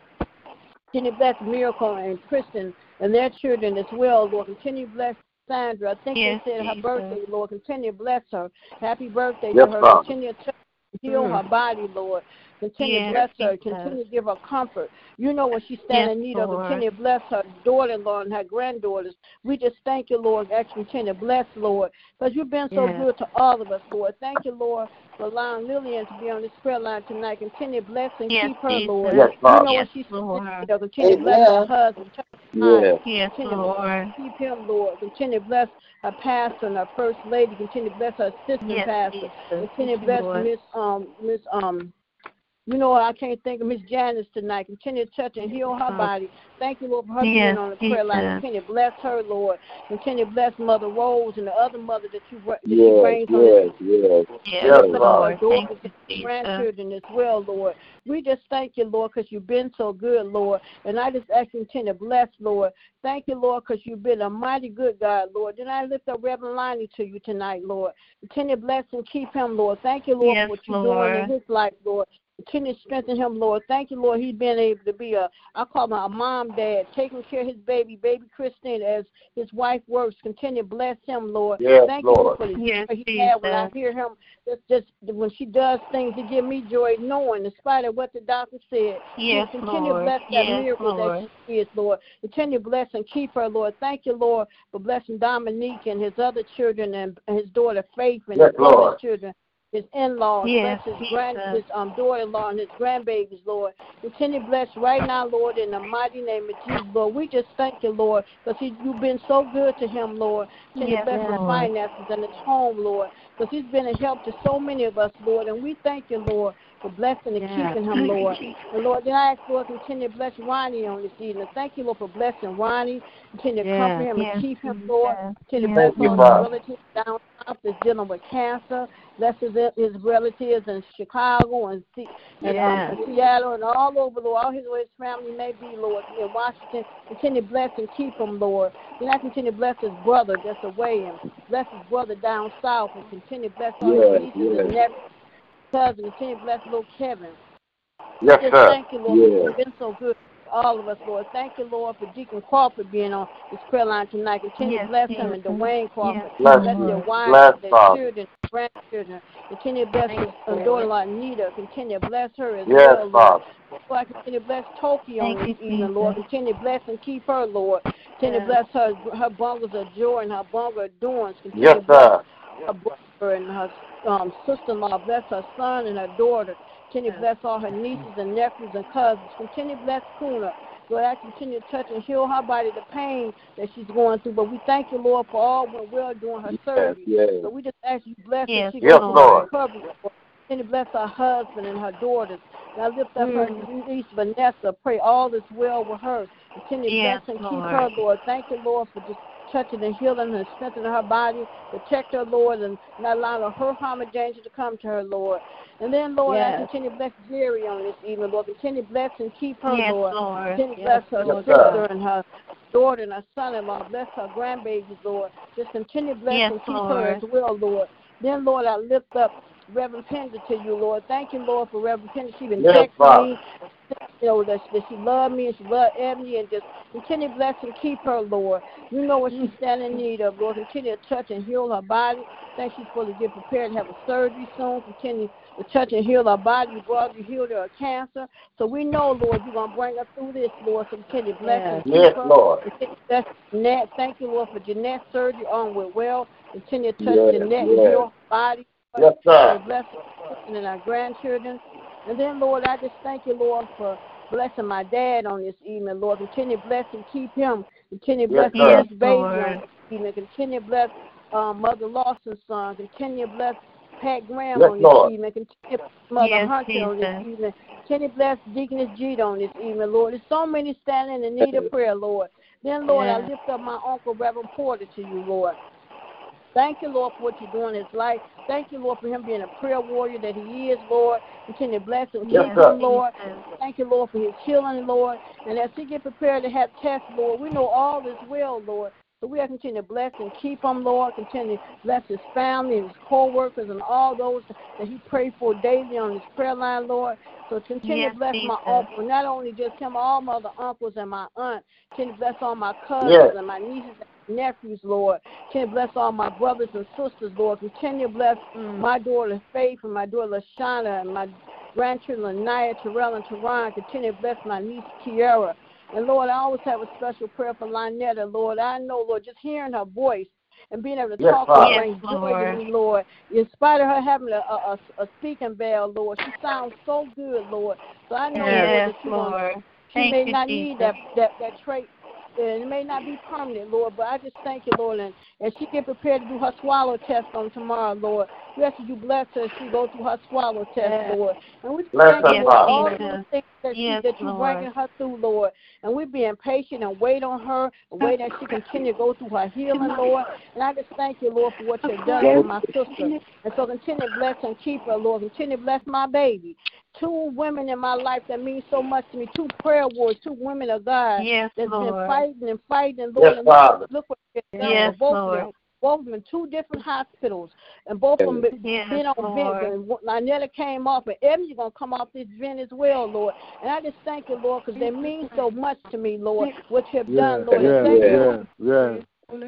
Continue to bless Miracle and Kristen and their children as well, Lord. Continue to bless Sandra. I think Yes, they said her Jesus. birthday, Lord. Continue to bless her. Happy birthday Yes, to her. Father. Continue to touch and heal Mm. her body, Lord. Continue Yes, to bless her. Continue to give her comfort. You know what she's standing in Yes, need of. Continue to bless her daughter-in-law and her granddaughters. We just thank you, Lord. Actually, continue to bless, Lord, because you've been so Yes. good to all of us, Lord. Thank you, Lord, for allowing Lillian to be on this prayer line tonight. Continue to bless and Yes, keep her, Jesus. Lord. Yes, You know Yes, what she's Lord. standing in need of. Continue to bless her husband. touch. Yes. Yes, Continue to Lord. keep him, Lord. Continue to bless her pastor and her first lady. Continue to bless her assistant Yes, pastor. Jesus. Continue to bless Miss um Miss um you know I can't think of Miss Janice tonight. Continue to touch and heal her Oh. body. Thank you, Lord, for her Yes, being on the prayer line. Jesus. Continue to bless her, Lord. Continue to bless Mother Rose and the other mother that you br- that she Yes, brings on yes, yes. Yes, Yes, lift Lord. Thank you, grandchildren as well, Lord. We just thank you, Lord, because you've been so good, Lord. And I just ask you to continue to bless, Lord. Thank you, Lord, because you've been a mighty good God, Lord. Then I lift up Reverend Lonnie to you tonight, Lord. Continue to bless and keep him, Lord. Thank you, Lord, Yes, for what you're Lord. doing in his life, Lord. Continue to strengthen him, Lord. Thank you, Lord. He's been able to be a, I call him a mom, dad, taking care of his baby, baby Christine, as his wife works. Continue to bless him, Lord. Yes, Thank you, Lord, Lord. for the Yes, joy he had when I hear him. Just, just when she does things, it give me joy, knowing, in spite of what the doctor said. Yes, Continue to Lord. bless that Yes, miracle Lord. that she is, Lord. Continue to bless and keep her, Lord. Thank you, Lord, for blessing Dominique and his other children and and his daughter Faith and Yes, his other Lord. children. His in-laws, Yes, bless his grand, Jesus. his um daughter-in-law and his grandbabies, Lord. Continue bless right now, Lord, in the mighty name of Jesus, Lord. We just thank you, Lord, because you've been so good to him, Lord. Continue Yes, bless his finances and his home, Lord, because he's been a help to so many of us, Lord. And we thank you, Lord, for blessing and Yes. keeping him, Lord. And Lord, then I ask, Lord, continue to bless Ronnie on this evening. Thank you, Lord, for blessing Ronnie. Continue to Yes, comfort him yes, and keep him, Lord. Jesus. Continue to Yes, bless all his relatives down south that's dealing with cancer. Bless his, his relatives in Chicago and, Se- and Yes. um, Seattle and all over, Lord. All his, where his family may be, Lord. In Washington, continue to bless and keep him, Lord. Then I continue to bless his brother that's away and bless his brother down south and continue to bless all Yes, his nieces yes. and nephews, cousins. Continue to bless little Kevin. Yes, Just sir. thank you, Lord, Yes. you've been so good to all of us, Lord. Thank you, Lord, for Deacon Crawford being on this prayer line tonight. Continue to Yes, bless him and Dwayne Crawford. Yes, Bless Bless their wives, Bless their Father. children, grandchildren. Continue to bless his uh, daughter-in-law, Anita. Continue to bless her as Yes, well, Lord. Father. Lord, continue to bless Toki on Thank this you, evening, Lord. Continue to bless and keep her, Lord. Continue to bless her her bungles of joy and her bungle of doings. Continue Yes, to sir. her brother and her um, sister-in-law. Bless her son and her daughter. Continue to bless all her nieces and nephews and cousins. Continue to bless Kuna. Lord, I continue to touch and heal her body, the pain that she's going through. But we thank you, Lord, for all went well during her Yes, surgery. yes. So we just ask you to bless Yes, her. She Yes, goes through Lord. recovery. Continue to bless her husband and her daughters. And I lift up her mm. niece Vanessa. Pray all is well with her. Continue to Yes, bless and keep her, Lord. Thank you, Lord, for just touching and healing and strengthening her body. Protect her, Lord, and not allowing her harm or danger to come to her, Lord. And then, Lord, I continue to bless Jerry on this evening, Lord. Continue to bless and keep her, Yes, Lord. Lord. Continue to Yes, bless her Lord sister and her daughter and her son-in-law. Bless her grandbabies, Lord. Just continue to bless Yes, and keep Lord. her as well, Lord. Then, Lord, I lift up Reverend Pender to you, Lord. Thank you, Lord, for Reverend Pender. She's been Yes, texting Father. me, you know, that, that she loved me and she loved Ebony and just continue to bless and keep her, Lord. You know what she's standing in need of, Lord. Continue to touch and heal her body. Thank you for to get prepared to have a surgery soon. Continue to touch and heal her body. You brought you healed her of cancer. So we know, Lord, you're gonna bring her through this, Lord. So continue to bless and keep Yes, her. Lord. Bless Jeanette. Thank you, Lord, for Jeanette's surgery on with well. Continue to touch Yes, Jeanette and heal her body. Yes, sir. And bless children and our grandchildren. And then, Lord, I just thank you, Lord, for blessing my dad on this evening, Lord. Continue to bless and keep him. Continue to Yes, bless sir. his baby Lord. on this evening. Continue to bless um, Mother Lawson's son. Continue to bless Pat Graham Yes, on this Lord. evening. Continue to bless Mother Yes, Hunter on this Jesus. evening. Continue to bless Deaconess Jeet on this evening, Lord. There's so many standing in need of prayer, Lord. Then, Lord, I lift up my uncle, Reverend Porter, to you, Lord. Thank you, Lord, for what you're doing in his life. Thank you, Lord, for him being a prayer warrior that he is, Lord. Continue to bless him, Yes, him, Lord. Thank you, Lord, for his healing, Lord. And as he get prepared to have tests, Lord, we know all is well, Lord. So we have continue to bless and keep him, Lord. Continue to bless his family, and his co-workers, and all those that he prayed for daily on his prayer line, Lord. So continue Yes, to bless my uncle, not only just him, all my other uncles and my aunt. Continue to bless all my cousins Yes. and my nieces and nephews, Lord. Continue to bless all my brothers and sisters, Lord. Continue to bless mm. my daughter Faith and my daughter Lashana and my grandchildren Naya, Terrell, and Teron. Continue to bless my niece Kiara. And Lord, I always have a special prayer for Lynetta, Lord. I know, Lord, just hearing her voice and being able to Yes, talk Father. to Yes, brings joy Lord. to me, Lord. In spite of her having a, a, a, a speaking valve, Lord, she sounds so good, Lord. So I know, Yes, Lord, that you're Lord. gonna she Thank may you, not Jesus. need that, that, that trach. And it may not be permanent, Lord, but I just thank you, Lord. And as she get prepared to do her swallow test on tomorrow, Lord, we ask that you bless her as she go through her swallow test, Yes. Lord. And we Bless thank her, Father. all Yes. those things that, Yes, she, that you're bringing her through, Lord. And we're being patient and wait on her, wait as she continue to go through her healing, Lord. And I just thank you, Lord, for what you've done for my sister. And so continue to bless and keep her, Lord. Continue to bless my baby. Two women in my life that mean so much to me. Two prayer warriors, two women of God Yes, that's been fighting and fighting, and Yes, Lord, and Father. look, look what they've done Yes, for both Lord. of them. Both of them in two different hospitals, and both of them been Yes, been on Lord. vent. And Lynetta came off, and Ebony's gonna come off this vent as well, Lord. And I just thank you, Lord, because they mean so much to me, Lord. What you have done, Lord. yeah, and thank you, yeah, Lord, yeah.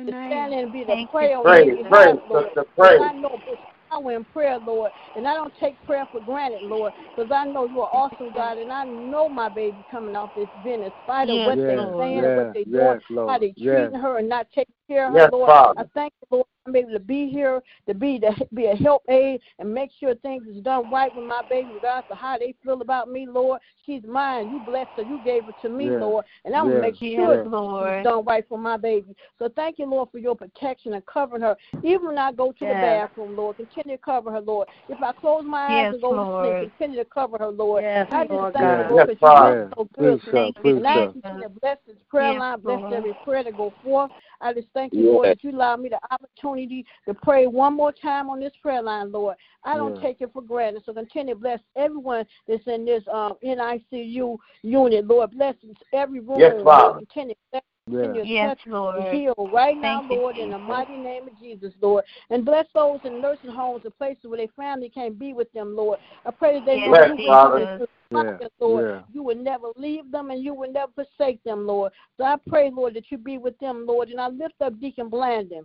to stand and be the Thank prayer on Praise, your praise, behalf, Lord. sister, Because praise. I know there's power in prayer, Lord, and I don't take prayer for granted, Lord, because I know you're awesome, God, and I know my baby coming off this vent in spite of Yes, what Yes, they're Lord. saying and what they're doing, Lord. how they Yes. treating her and not taking care of her, Yes, Lord. Father. I thank you, Lord, I'm able to be here to be to be a help aid and make sure things is done right with my baby, regardless of how they feel about me, Lord. She's mine. You blessed her. You gave her to me, Yes. Lord, and I'm gonna make sure Yes, it's Lord. done right for my baby. So thank you, Lord, for your protection and covering her. Even when I go to the bathroom, Lord, continue to cover her, Lord. If I close my eyes Yes, and go to sleep, continue to cover her, Lord. Yes, I just Lord thank God. you, Lord, Yes, because you've Father. been so good Please, to sir. Please, And I ask you to bless this prayer Yes, line, bless Lord. every prayer to go forth. I just thank you, Yes. Lord, that you allow me the opportunity to pray one more time on this prayer line, Lord. I don't take it for granted. So continue to bless everyone that's in this um, NICU unit, Lord. Bless every room. Yes, Lord. Father. Continue to bless Yeah. continue to Yes, touch Lord. heal right now, Thank you, Lord, in the mighty name of Jesus, Lord. And bless those in nursing homes and places where their family can't be with them, Lord. I pray that they Yes, know you will Father. do Yeah. Lord. Yeah. You will never leave them and you will never forsake them, Lord. So I pray, Lord, that you be with them, Lord. And I lift up Deacon Blandon.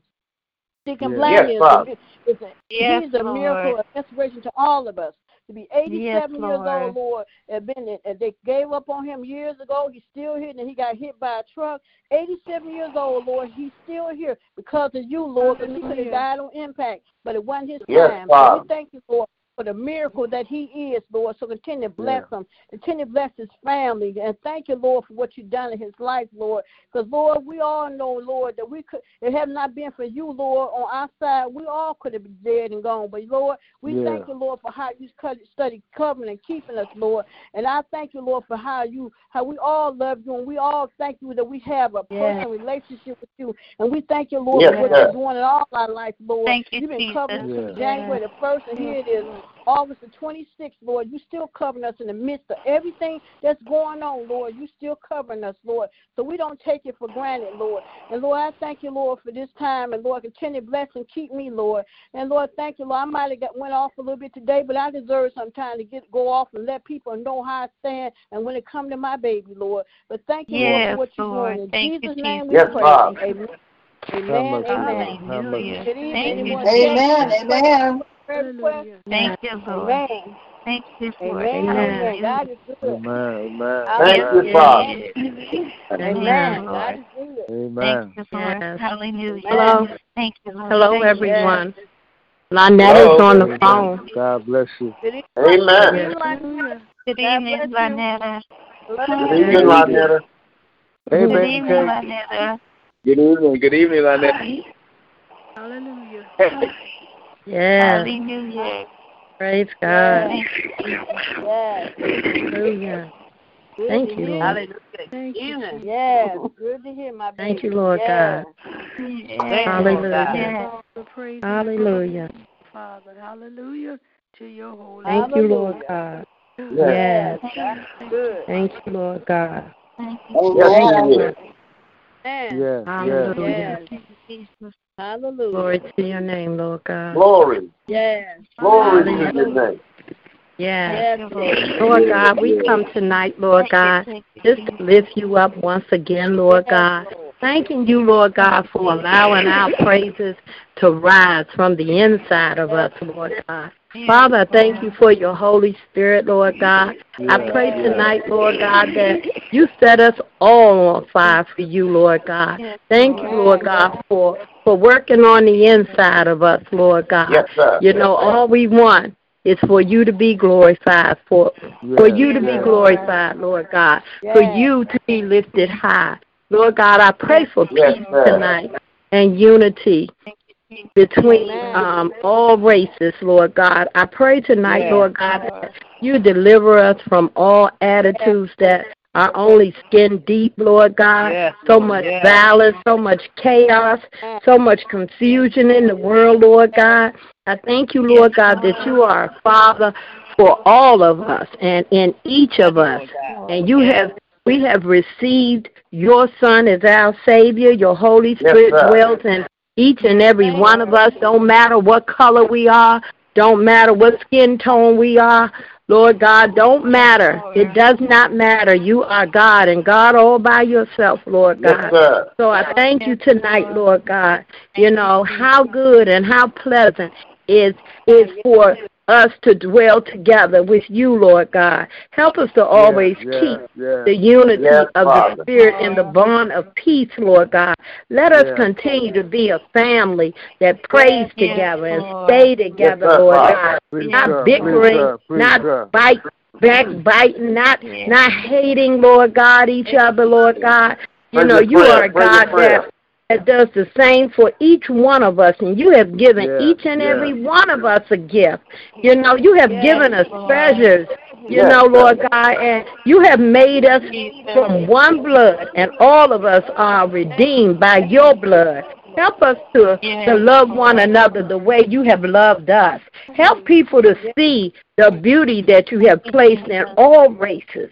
Deacon Yes. Blandon yes, is, a, is a, yes, he's a miracle Lord. of inspiration to all of us. To be 87 Yes, years old, Lord, and been and they gave up on him years ago. He's still here, and he got hit by a truck. 87 years old, Lord, he's still here because of you, Lord. Because he could have died on impact, but it wasn't his Yes, time. So we thank you, Lord, for the miracle that he is, Lord. So continue to bless him, continue to bless his family, and thank you, Lord, for what you've done in his life, Lord. Because Lord, we all know, Lord, that we could, it had not been for you, Lord, on our side, we all could have been dead and gone. But Lord, we Yeah. thank you, Lord, for how you cut- study covering and keeping us, Lord. And I thank you, Lord, for how you, how we all love you, and we all thank you that we have a Yes. personal relationship with you. And we thank you, Lord, Yes, for what you're doing in all our life, Lord. Thank you, You've been Jesus. covering us Yeah. since January the first, and here it is August the 26th, Lord, you still covering us in the midst of everything that's going on, Lord. You still covering us, Lord. So we don't take it for granted, Lord. And Lord, I thank you, Lord, for this time. And Lord, continue to bless and keep me, Lord. And Lord, thank you, Lord. I might have got, went off a little bit today, but I deserve some time to get go off and let people know how I stand and when it come to my baby, Lord. But thank you, Yes, Lord, for what Lord. you're doing. In Thank you, Jesus' name Jesus. we Yes, pray. Father. Amen. Amen. Amen. Hallelujah. Good evening. Thank you, Anyone Amen. next? Amen. Prayer request? Thank you, Lord. Amen. Thank you, Lord. Amen. Amen. Hallelujah. God is good. Amen. Thank you, Father. yes. Amen. Amen, God Lord. is good. Amen. Thank you, Lord. Yes. Hallelujah. Hello. Thank you, Lord. Hello, Thank you. everyone. Hello. Lynetta's on the Amen. phone. God bless you. Amen. Good evening. Good God evening, bless you. Lynetta. Love Good evening, Lynetta. Hey, Good evening, cake. Good evening. Good evening, Lynetta. Hallelujah. Hey, Yes. Hallelujah. Praise God. Thank. Yes. Hallelujah. Good Thank you. Lord. Hallelujah. Thank you, Evening. Yes. Good to hear my baby. Thank you, Lord yes. Yes. Hallelujah. Yes. Hallelujah. Father. Hallelujah to your holy Thank you, Lord God. yes. Yes. That's good. Thank you, Lord God. Thank you, Yes, Amen. he is. Amen. Yes, yes. Hallelujah. Yes. Jesus. Hallelujah. Glory to your name, Lord God. Glory. Yes. Glory to your name. Yes. Yes, Lord. Lord. Lord God, we come tonight, Lord God, just to lift you up once again, Lord God. Thanking you, Lord God, for allowing our praises to rise from the inside of us, Lord God. Yes, Father, I thank you for your Holy Spirit, Lord God. I pray tonight, Lord God, that you set us all on fire for you, Lord God. Thank you, Lord God, for for working on the inside of us, Lord God. Yes, sir. You know, all we want is for you to be glorified, for for you to be glorified, Lord God, for you to be lifted high. Lord God, I pray for Yes, peace tonight and unity between um, all races, Lord God. I pray tonight, Lord God, that you deliver us from all attitudes that are only skin deep, Lord God. Yes, so much Yes. violence, so much chaos, so much confusion in the world, Lord God. I thank you, Lord God, that you are a father for all of us and in each of us. And you have we have received your son as our savior. Your Holy Spirit sir. dwells in each and every one of us. Don't matter what color we are, don't matter what skin tone we are. Lord God, don't matter. It does not matter. You are God and God all by yourself, Lord God. So I thank you tonight, Lord God. You know how good and how pleasant is is for us to dwell together with you, Lord God. Help us to always yes, keep yes. the unity Yes, of Father. the Spirit and the bond of peace, Lord God. Let us Yes. continue to be a family that prays Yes, together and stay together, sir, Lord God. Preach, Not sir. bickering, Preach, sir. Not sir. bite, backbiting, mm. not Yes. not hating, Lord God, each other, Lord God. You know, you are a God that that does the same for each one of us, and you have given Yes, each and yes. every one of us a gift. You know, you have given us treasures, you Yes, know. Lord God, and you have made us from one blood, and all of us are redeemed by your blood. Help us to, to love one another the way you have loved us. Help people to see the beauty that you have placed in all races,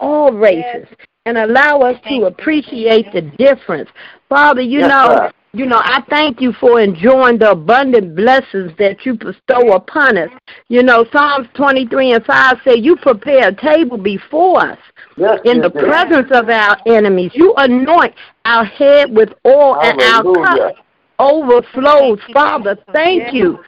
all races, and allow us to appreciate the difference. Father, you Yes, know, sir. you know, I thank you for enjoying the abundant blessings that you bestow upon us. You know, Psalms 23 and 5 say, You prepare a table before us Yes, in yes, the yes. presence of our enemies. You anoint our head with oil, and our Hallelujah. cup overflows. Father, thank you.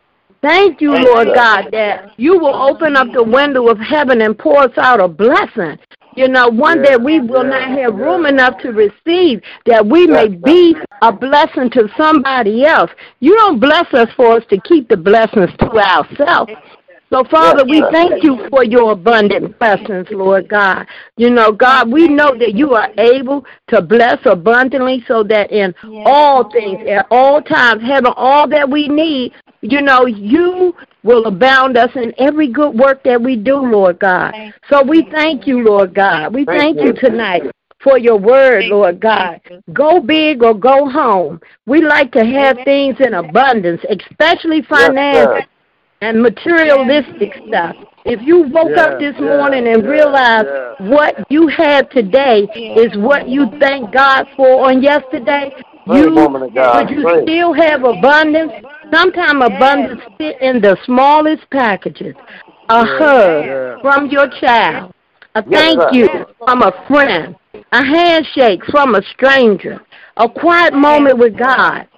Thank you, Lord. God, that you will open up the window of heaven and pour us out a blessing. You know, one Yes, that we will yes, not have room yes. enough to receive, that we may be a blessing to somebody else. You don't bless us for us to keep the blessings to ourselves. So, Father, we thank you for your abundant blessings, Lord God. You know, God, we know that you are able to bless abundantly so that in all things, at all times, having all that we need, you know, you will abound us in every good work that we do, Lord God. So we thank you, Lord God. We Thank thank you you. tonight for your word, Lord God. Go big or go home. We like to have things in abundance, especially Yes, finances and materialistic stuff. If you woke Yeah, up this yeah, morning and yeah, realized yeah. what you have today is what you thank God for on yesterday, Pray, you woman of God, would you pray. still have abundance? Sometimes abundance fit in the smallest packages. A Yeah, hug yeah. from your child, a Yes, thank you from a friend, a handshake from a stranger, a quiet moment with God,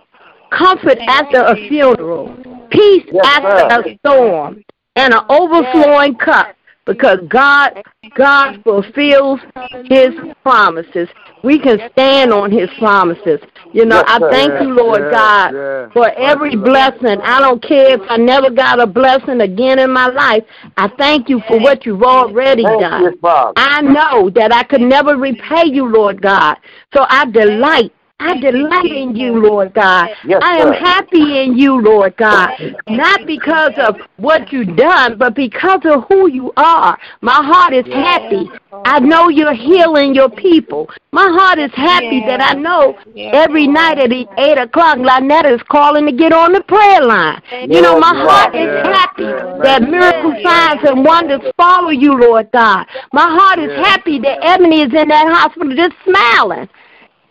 comfort after a funeral, peace Yes, after a storm, and an overflowing cup because God God fulfills his promises. We can stand on his promises. You know, I thank you, Lord Yeah, God, yeah. for every blessing. I don't care if I never got a blessing again in my life. I thank you for what you've already done. I know that I could never repay you, Lord God. So I delight. I delight in you, Lord God. Yes, I am happy in you, Lord God. Not because of what you've done, but because of who you are. My heart is happy. I know you're healing your people. My heart is happy that I know every night at 8 o'clock, Lynetta is calling to get on the prayer line. You know, my heart is happy that miracle signs and wonders follow you, Lord God. My heart is happy that Ebony is in that hospital just smiling,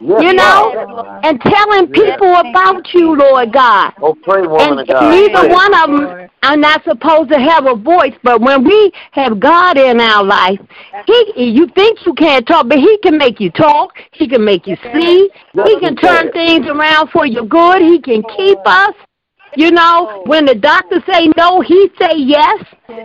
you sir. know, and telling Yes. people about you, Lord God. Oh, pray, woman And of God. neither Pray. one of them are not supposed to have a voice, but when we have God in our life, He you think you can't talk, but He can make you talk. He can make you see. He can turn things around for your good. He can keep oh. us. You know, oh. when the doctor say no, He say yes.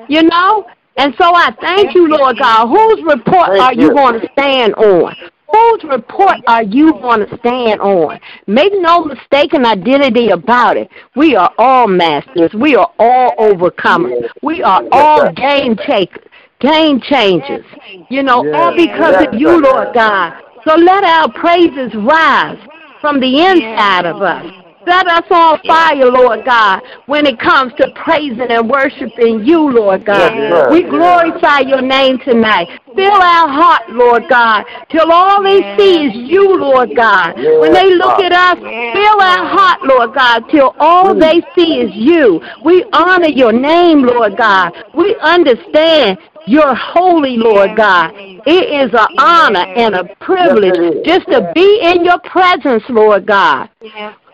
You know, and so I thank you, Lord God. Whose report Thank are you you. going to stand on? Whose report are you going to stand on? Make no mistaken identity about it. We are all masters. We are all overcomers. We are all game takers, game changers. You know, all because of you, Lord God. So let our praises rise from the inside of us. Set us on fire, Lord God, when it comes to praising and worshiping you, Lord God. Yes, we glorify your name tonight. Fill our heart, Lord God, till all they see is you, Lord God. When they look at us, fill our heart, Lord God, till all mm. they see is you. We honor your name, Lord God. We understand you're holy, Lord God. It is an honor and a privilege Yes, it is. just to be in your presence, Lord God.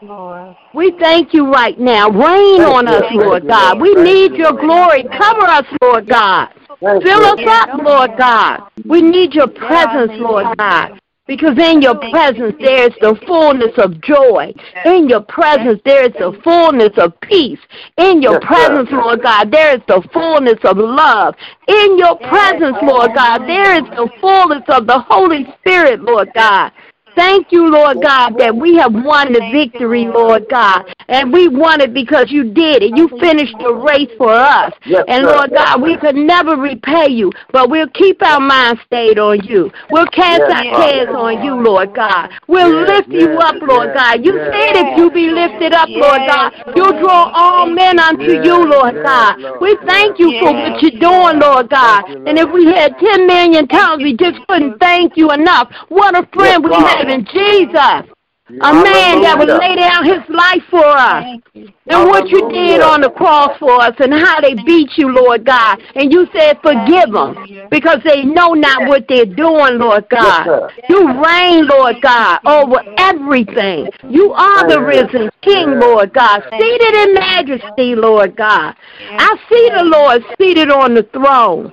Yes, Lord. We thank you right now. Rain Thank on you. us, Thank Lord you, God. Lord. We Thank need you, your Lord. glory. Cover us, Lord God. Thank Fill you. us up, Lord God. We need your presence, Lord God. Because in your presence there is the fullness of joy. In your presence there is the fullness of peace. In your presence, Lord God, there is the fullness of love. In your presence, Lord God, there is the fullness of the Holy Spirit, Lord God. Thank you, Lord God, that we have won the victory, Lord God. And we won it because you did it. You finished the race for us. And. Lord God, we could never repay you, but we'll keep our mind stayed on you. We'll cast our Father. cares on you, Lord God. We'll lift you up, Lord God. You yes. said if you be lifted up, Lord God, you'll draw all men unto you, Lord God. We thank you for what you're doing, Lord God. And if we had 10 million tongues, we just couldn't thank you enough. What a friend we Father. have in Jesus. A man that would lay down his life for us. And what you did on the cross for us and how they beat you, Lord God. And you said, forgive them because they know not what they're doing, Lord God. you reign, Lord God, over everything. You are the risen King, Lord God, seated in majesty, Lord God. I see the Lord seated on the throne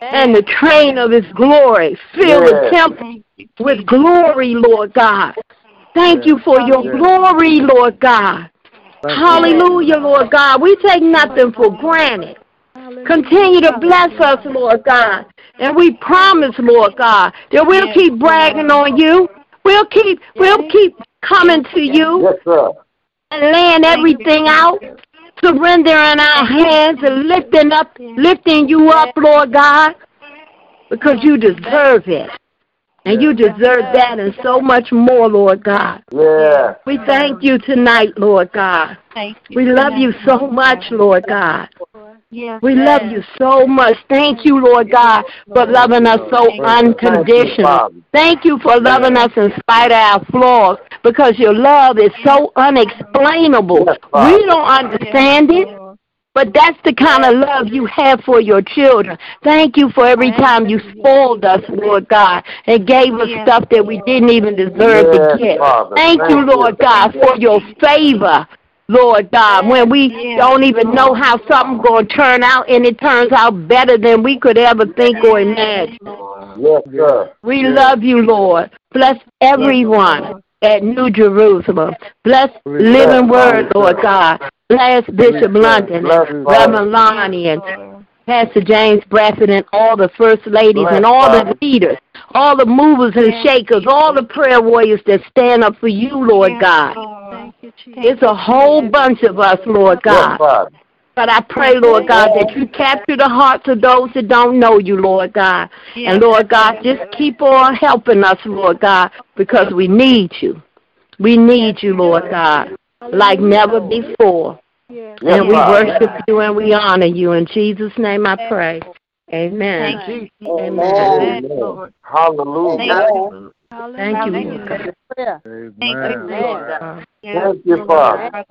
and the train of his glory fill the temple with glory, Lord God. Thank you for your Yes. glory, Lord God. Thank you. Hallelujah, Lord God. We take nothing for granted. Continue to bless us, Lord God. And we promise, Lord God, that we'll keep bragging on you. We'll keep we'll keep coming to you Yes, sir. and laying everything out, surrendering our hands and lifting up lifting you up, Lord God, because you deserve it. And you deserve that and so much more, Lord God. Yeah. We thank you tonight, Lord God. Thank you. We love you so much, Lord God. Yes, We love you so much. Thank you, Lord God, for loving us so unconditional. Thank you for loving us in spite of our flaws because your love is so unexplainable. Yes, We don't understand it, But that's the kind of love you have for your children. Thank you for every time you spoiled us, Lord God, and gave us stuff that we didn't even deserve to get. Thank Thank you. Lord God, for your favor. Lord God, when we don't even know how something's going to turn out and it turns out better than we could ever think or imagine. Yes, sir. We love you, Lord. Bless everyone at New Jerusalem. Bless Living Word, Lord God. Bless Bishop London Bless and Reverend Lonnie and Pastor James Bradford and all the first ladies and all the leaders, all the movers and shakers, all the prayer warriors that stand up for you, Lord God. Thank you, Jesus. It's a whole bunch of us, Lord God. But I pray, Lord God, that you capture the hearts of those that don't know you, Lord God. And Lord God, just keep on helping us, Lord God, because we need you. We need you, Lord God, like never before. And we worship you and we honor you. In Jesus' name I pray. Amen. Thank you. Amen. Amen. Lord. Hallelujah. Amen. Thank you, Thank Lord God. Prayer. Thank you, Amen. Lord. Uh, Thank you, Father.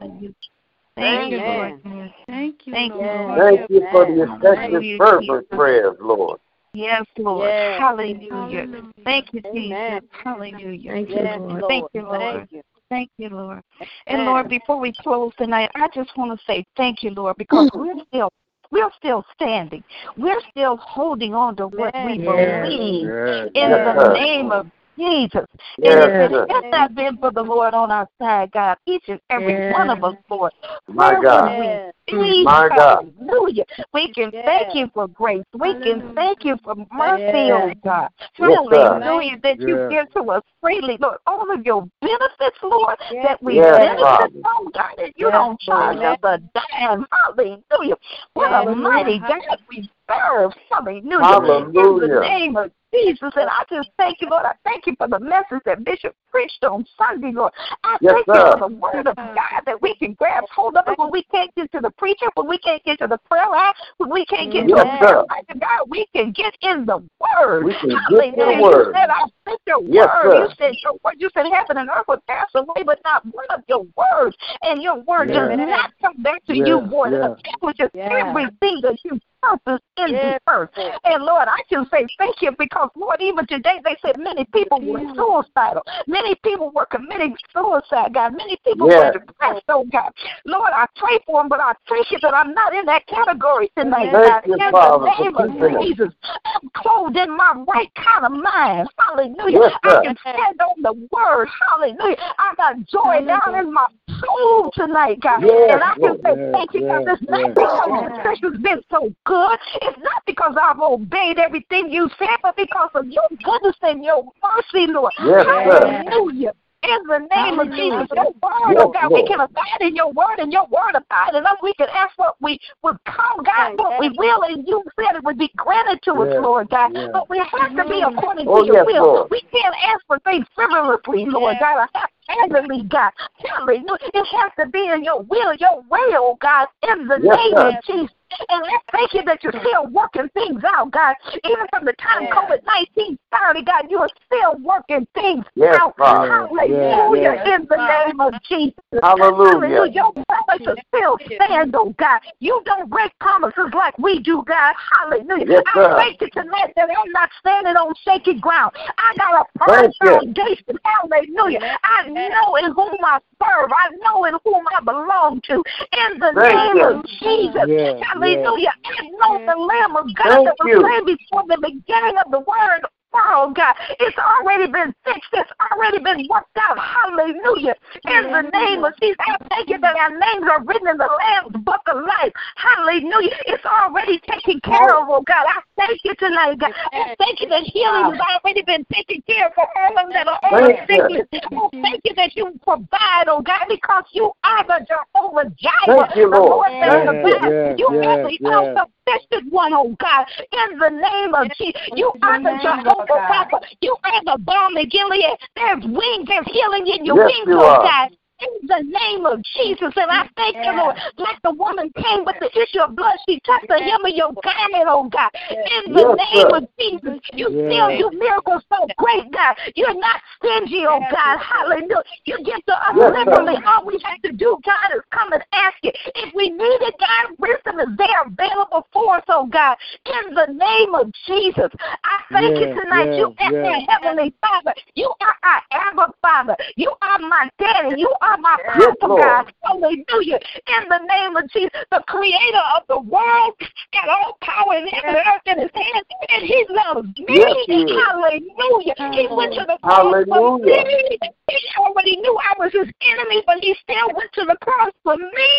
Thank you, Lord. Thank you, Thank you, Lord. Thank you for the Amen. effective, fervent prayers, Lord. Yes, Lord. Yes. Hallelujah. Hallelujah. Thank you, Amen. Jesus. Hallelujah. Thank you, Lord. Lord. Thank you, Lord. Thank you. Thank you, Lord. And Amen. Lord, before we close tonight, I just want to say thank you, Lord, because we're still we're still standing. We're still holding on to what we Yes. believe Yes, in yes, the name of Jesus. Yes, and if it had not been for the Lord on our side, God, each and every Yes. one of us, Lord, My where God. would Yes. we be? My God. Hallelujah. We can thank you for grace. We can Hallelujah. thank you for mercy, Yes. oh God. Yes, sir. Hallelujah. That you give to us freely, Lord. All of your benefits, Lord, Yes. that we Yes, benefit Father. from, God, that you Yes, don't charge us a dime. Hallelujah. What a mighty God we serve. Hallelujah. In the name of Jesus. And I just thank you, Lord. I thank you for the message that Bishop preached on Sunday, Lord. I Yes, thank sir. you for the word of God that we can grab hold of it when we can't get to the preacher, when we can't get to the prayer line, when we can't get Yes, to the. God, we can get in the word. We can get Hallelujah. to the You word. said, I sent your Yes, word. sir. You said your word. You said heaven and earth would pass away, but not one of your words. And your word Yes. does not come back to Yes, you, void. yes. It accomplishes Yes. everything that you purpose in Yes, the earth. And Lord, I can say thank you because Lord, even today they said many people were suicidal. Many people were committing suicide, God. Many people Yes. were depressed, oh God. Lord, I pray for them, but I thank you that I'm not in that category tonight, Thank God. you, in Father, the for name of. Jesus, I'm clothed in my right kind of mind. Hallelujah. Yes, I sir. can stand on the word. Hallelujah. I got joy down in my soul tonight, God. Yes, and I can Lord. say Yes, thank you because yes, it's not yes. because Yes. the church has been so good. It's not because I've obeyed everything you said, but because of your goodness and your mercy, Lord. Yes, sir. Hallelujah. In the name of Jesus, your word, oh God, we can abide in your word and your word abide in us. We can ask what we would come, God, what we will, and you said it would be granted to us, Lord God. But we have to be according Oh, to your will. We can't ask for things frivolously, Lord God. I haphazardly, God. Hallelujah. It has to be in your will, your way, oh God, in the Yes, name sir. of Jesus. And let's thank you that you're still working things out, God. Even from the time Yes. COVID 19 started, God, you are still working things Yes, out. Father. Hallelujah. Yes, In the name of Jesus. Hallelujah. Your promises still stand, oh God. You don't break promises like we do, God. Hallelujah. Yes, sir. I thank you tonight that I'm not standing on shaky ground. I got a firm Thank you. foundation. Hallelujah. I know in whom I serve. I know in whom I belong to. In the Thank name you. of Jesus. Yes, Hallelujah. I know the Lamb of God Thank that was you. slain before the beginning of the word world, God. It's already been fixed. It's already been worked out. Hallelujah. In the name of Jesus, I thank you that our names are written in the Lamb's book of life. Hallelujah. It's already taken care of, oh God. I thank you tonight, God. I thank you that healing has already been taken care of for all of them that are on Thank you. sickness. Oh, thank you that you provide, oh God, because you are the Jehovah Jireh. Thank you, the Lord. Lord that Thank you. provides. You are the yes, yes. All-sufficient one, oh God. In the name of Jesus, you are the Jehovah Rapha. You are the balm in Gilead. There's wings, there's healing in your Yes, wings, you oh are. God. In the name of Jesus. And I thank you, Lord, like the woman came with the issue of blood, she touched the hem of your garment, oh God. In the Yes, name sir. of Jesus, you still do miracles so great, God. You're not stingy, oh God. Hallelujah. You give to us Yes, sir. liberally. All we have to do, God, is come and ask you. If we need it, God, wisdom is there available for us, oh God. In the name of Jesus, I thank you tonight. you yeah, are yeah. our Heavenly Father. You are our Abba Father. You are my daddy. You are my Yes, Papa, oh God. Hallelujah. In the name of Jesus, the creator of the world got all power in heaven and earth in his hands, and he loves me. Yes, he is. Hallelujah. He went to the cross for me. He already knew I was his enemy, but he still went to the cross for me.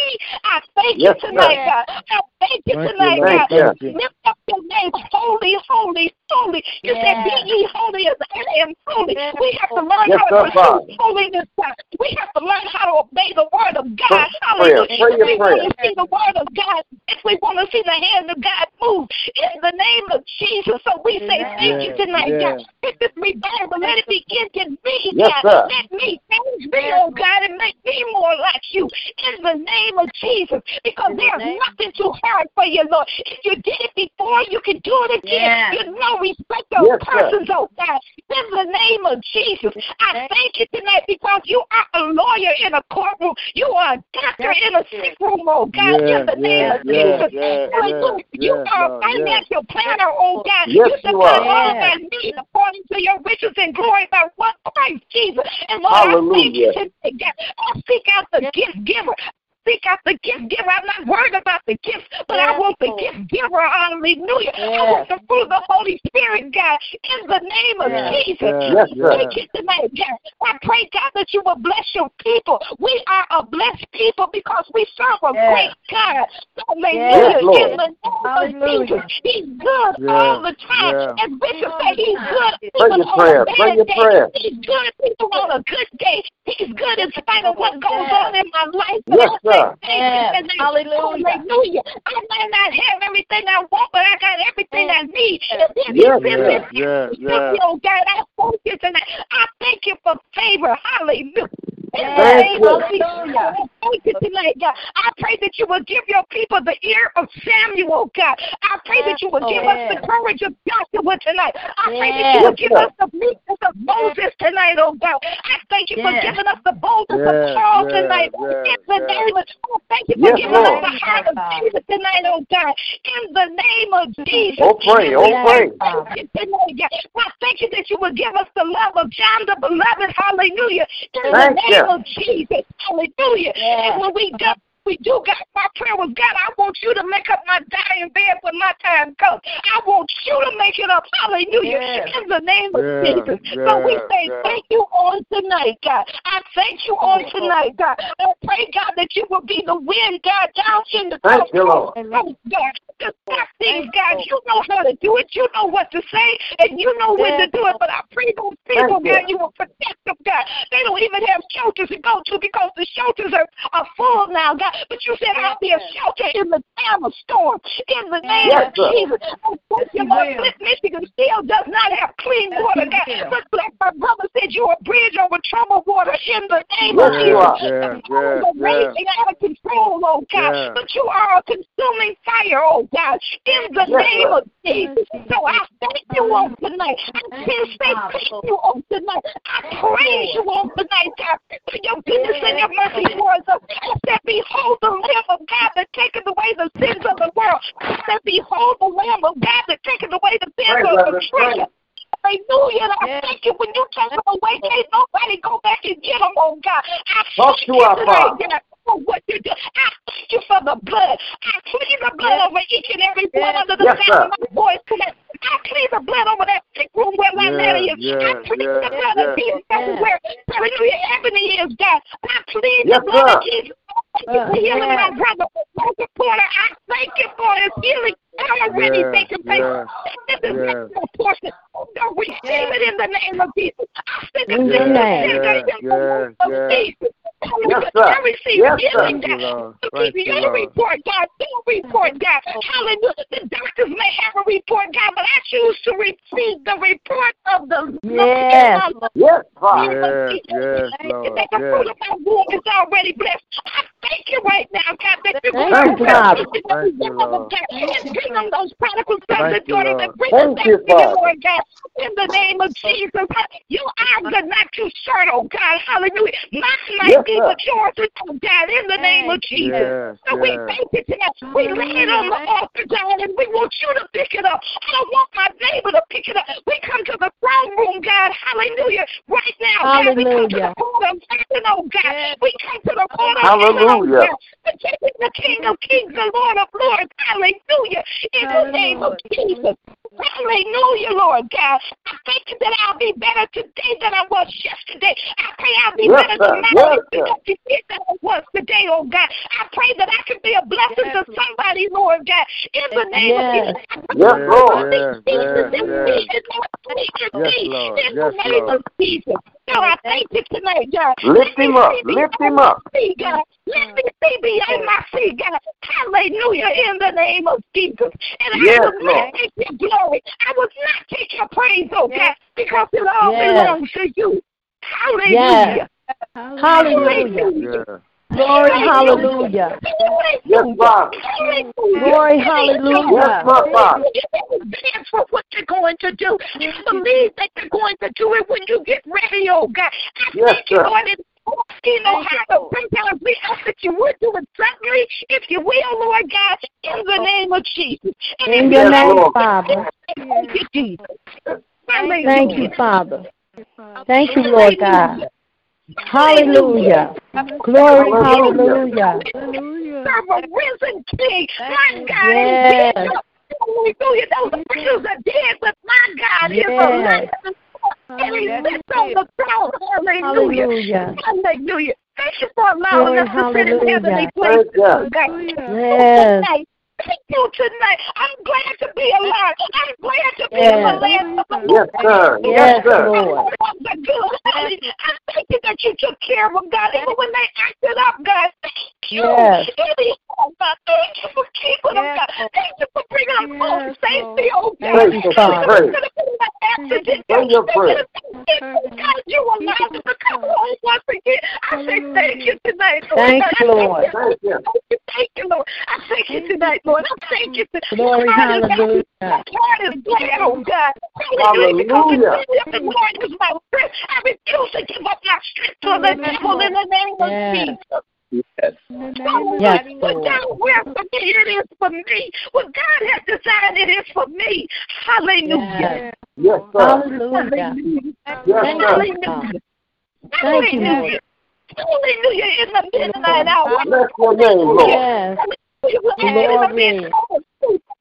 I thank Yes, you tonight, sir. God. I thank you Thank tonight, Lord. God. Thank you. Lift up your name, holy, holy, holy. You said, Be ye holy as I am holy. We have to learn Yes, how to pursue holiness, God. We have to learn how to obey the word of God. Prayer, Hallelujah. pray your If we prayer. want to see the word of God, if we want to see the hand of God move in the name of Jesus. So we say thank you tonight, yeah. God. Let this revival, let it begin to me, Yes, God. sir. Let me change me, oh God, and make me more like you in the name of Jesus. Because there's nothing too hard for you, Lord. If you did it before, you can do it again. You know respect those Yes, sir. persons, oh God. In the name of Jesus, I thank you tonight because you are a lawyer in a courtroom. You are a doctor in a sick room, oh God. Yeah, in the name yeah, of Jesus. yeah, Hallelujah. yeah, you are a Lord, yeah. financial planner, oh God. Yes, you you supply all of our needs according to your riches and glory by one Christ Jesus. And Lord, I thank you Hallelujah. today, God. I seek out the gift giver. Seek out the gift giver. I'm not worried about the gifts, but I want the gift giver. Hallelujah. I want the fruit of the Holy Spirit, God, in the name of Yeah, Jesus. yeah, Yes, sir. Thank you tonight, God. I pray, God, that you will bless your people. We are a blessed people because we serve a great God. Hallelujah. Yes, Lord. In the name of Jesus. He's good Yeah, all the time. yeah. And Bishop said he's good Pray even your on prayer. a Pray bad your day. prayer. He's good even on a good day. He's good in spite of what goes on in my life. Yes, sir. Say thank you. Hallelujah. I might not have everything I want, but I got everything I need. And this Yes, is this Yeah, yeah. Oh God, I thank you tonight. I thank you for favor. Hallelujah. In the Thank name you. of I Thank you tonight, God. I pray that you will give your people the ear of Samuel, God. I pray that you will give us the courage of Joshua tonight. I pray that you will give us the meekness of Moses tonight, oh God. I thank you for giving us the boldness of Yeah, Charles yeah, tonight. In the yeah. name of I thank you for Yes, giving Lord. us the heart of Jesus tonight, oh God. In the name of Jesus. Oh, pray. Oh, pray. Thank you tonight, God. I thank you that you will give us the love of John the Beloved. Hallelujah. In the Thank name you. of Jesus. Hallelujah. And when we do, we do, God, my prayer was, God, I want you to make up my dying bed when my time comes. I want you to make it up. Hallelujah. In the name of Yeah, Jesus. so we say yeah. thank you on tonight, God. I thank you on tonight, God. I pray, God, that you will be the wind, God, down in the Thank you, Lord. Oh, God. The stop things, God, you know how to do it. You know what to say, and you know when to do it. But I pray those people, God, you will protect them, God. They don't even have shelters to go to because the shelters are, are full now, God. But you said I'll be a shelter in the time of storm. In the name Yes, of. Jesus. Oh, thank you, Lord. Flint, Michigan still does not have clean water, God. But like my brother said, you're a bridge over troubled water in the name of Yes, you Jesus. are. Yeah, The yeah, storms are yeah. raging out of control, oh God. Yeah. But you are a consuming fire, oh God, in the Yes, name sir. of Jesus. So I thank you on tonight. I can't say thank you on tonight. I praise you on tonight, God, for your goodness and your mercy towards us. I said, Behold the Lamb of God that taketh away the sins of the world. I said, Behold the Lamb of God that taketh away the sins Pray, of the brother, pray. Hallelujah. And I thank you when you take them away, can't nobody go back and get them, oh God. I Talk thank to you our tonight, Father. God, for what you do. I thank you for the blood. I plead the blood over each and every one under the Yes, sound of sir. my voice tonight. I plead the blood over that sick room where my Yeah, daddy is. I plead yeah, the blood yeah. of Jesus everywhere. Hallelujah. Ebony is God. I plead Yes, the blood of. Jesus. Thank you for uh, healing my brother, Michael Porter. I thank you for his healing. I already Yeah, place. yeah, This is yeah. not your portion. Oh, Don't receive it in the name of Jesus. I send it In the the name. Yeah, of yeah, Jesus. Yes, sir. I receive Yes, sir. healing, Thank you, Lord. Thank you, report, God. Your report, God. Hallelujah. The doctors may have a report, God, but I choose to receive the report of the Yes. Yes, Father. Yes, yes, Lord. that the fruit of my womb is already blessed. I thank you right now, God, that you Thank will Father. Thank you, Lord. and bring them those prodigal sons and daughters and bring them back to you, Lord God. In the name of Jesus, you are good, not too short, oh God. Hallelujah. Mine might Yes, but yours is, oh God. In the name of Jesus. Yes, So we yes. thank you tonight. We lay it on the altar, God, and we want you to pick it up. I don't want my neighbor to pick it up. We come to the throne room, God. Hallelujah. Right now, God, we come to the court of heaven, oh God. We come to the court of Hallelujah. heaven, oh God. The King of Kings, the Lord of Lords. Hallelujah. In the name of Jesus. Hallelujah, Lord God. I thank you that I'll be better today than I was yesterday. I pray I'll be Yes, better tomorrow Yes, than than I was today, oh God. I pray that I can be a blessing to somebody, Lord God. In the name Yes. of Jesus. Yes, Lord. Yes, yes, yes. Yes, Lord. In the Yes, name Lord. of Jesus. So I thank you tonight, God. Lift him up. Lift him up. my see, God. Let me see beyond my see, God. Hallelujah. In the name of Jesus. And Yes, I will not Lord. Take your glory. I will not take your praise, oh God, because it all Yes. belongs to you. Hallelujah. Hallelujah. Yes. Glory, hallelujah. Yes, Father. Glory, hallelujah. Yes, my Father. Dance for what you're going to do. I believe that you're going to do it when you get ready, oh God. I Yes, thank you, sir. Lord. And You know how to sometimes we ask that you would do it suddenly, if you will, Lord God, in the name of Jesus. And In your name, Lord. Father. Thank you, Jesus. Thank you, Father. Thank you, Lord God. Hallelujah. Glory, hallelujah. Serve a risen king. My God Yes. is dead. Hallelujah. Those angels are dead, but my God is alive. And he sits the throne. Hallelujah. Hallelujah. Hallelujah. Thank you for allowing Glory, us to sit in heavenly places. Thank you. God. Yes. Tonight. Thank you tonight. I'm glad to be alive. I'm glad to be in the land of the Yes, sir. Yes, Yes, sir. Lord. the good. I thank you that you took care of them, God. Even when they acted up, God, thank you. Yes. Oh, God, thank you for keeping them, God. Thank you for bringing them home safely, oh, God. Thank you, Father. Praise. Accident. Bring your praise. God, you allowed them to come home once again. I say thank you tonight, Lord. Thank you, Lord. Thank you. Thank you, Lord. I thank you tonight, Lord. I thank you. tonight. Glory, is happy. hallelujah. My heart is glad, oh God. Hallelujah. Because the Lord is my strength. I refuse to give up my strength to the devil in the name of Jesus. Yes. Yes, What Lord. God wills for me, it is for me. What God has designed, it is for me. Hallelujah. Yes, sir. Hallelujah. Yes, Thank sir. you, God. Thank you, Hallelujah. Lord. Hallelujah. In the midnight hour. Bless your name, Lord. Yes. Glory.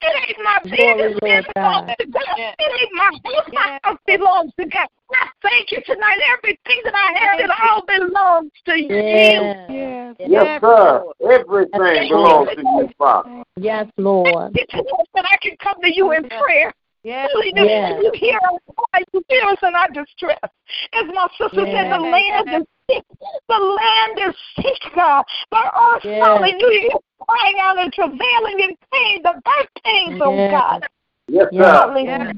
It ain't my Glory, business. Lord God. It ain't my house. My house belongs to God. I thank you tonight. Everything that I have, it all belongs to you. Yes. Yes, sir. Everything belongs to you, Father. Yes, Lord. It's that I can come to you in prayer. Yes. Hallelujah. Yes. You hear us cry, you hear us in our distress. As my sister said, the land is sick. The land is sick, God. The earth, Yes. hallelujah, is crying out and travailing in pain, the birth pains, oh God. Yes, Yes. sir. Hallelujah.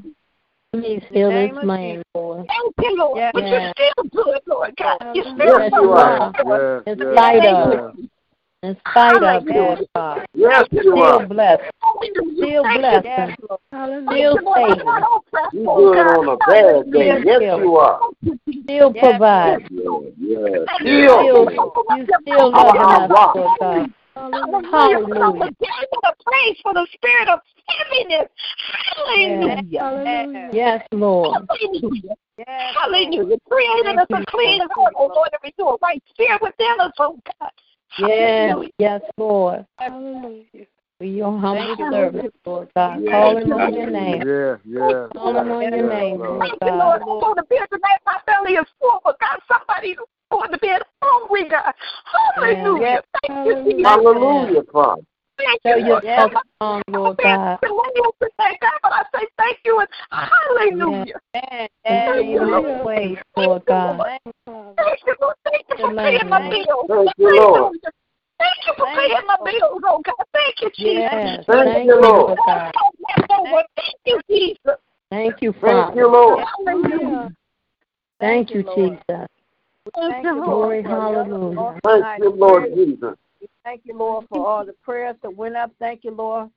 Please heal this land, Lord. Thank you, Lord. Yes. But you're still good, Lord God. You're still Yes, good. you are. Yes, In yes, spite yes. Of, in spite of, Lord God. Yes, you Still are. blessed. Still blessed. Yes, Still oh, you, saving. You oh good on a bad day. Yes, Yes, you you are. Still Yes, provide. Yes, yes. Still, Still. you still Our loving us, rock. Lord God. Hallelujah. Hallelujah. the praise for the spirit of heaviness. Hallelujah. Hallelujah. Yes, Lord. Hallelujah. Yes, Hallelujah. Creating us a clean heart, oh Lord, and renew a right spirit within us, oh God. Yes, yes, Lord. Hallelujah. We your humble Thank you, servants, Lord God. Yes, Calling on your name. Yeah, yeah. Calling on your name, Lord. Lord Thank you, Lord. God. I'm going to bed tonight. My belly is full, but God, somebody is going to bed hungry, God. Hallelujah. Yes. Thank you, Jesus. Hallelujah, Father. Thank Show you, your Lord. strong, Lord God. Thank God, but I say thank you and hallelujah. Yes. And made a Lord God. Thank you, Father. You, Lord. Thank you for paying my bills. Thank you, Lord. Thank you for paying my bills, oh God. Thank you, Jesus. Yes. Thank Thank you, you, Lord. Lord God. Thank you, Jesus. Thank you, Thank Father. you, Lord. Hallelujah. Thank you, Jesus. Thank you, Glory, Lord. for hallelujah. Thank you, Lord prayer. Jesus. Thank you, Lord, for all the prayers that went up. Thank you, Lord,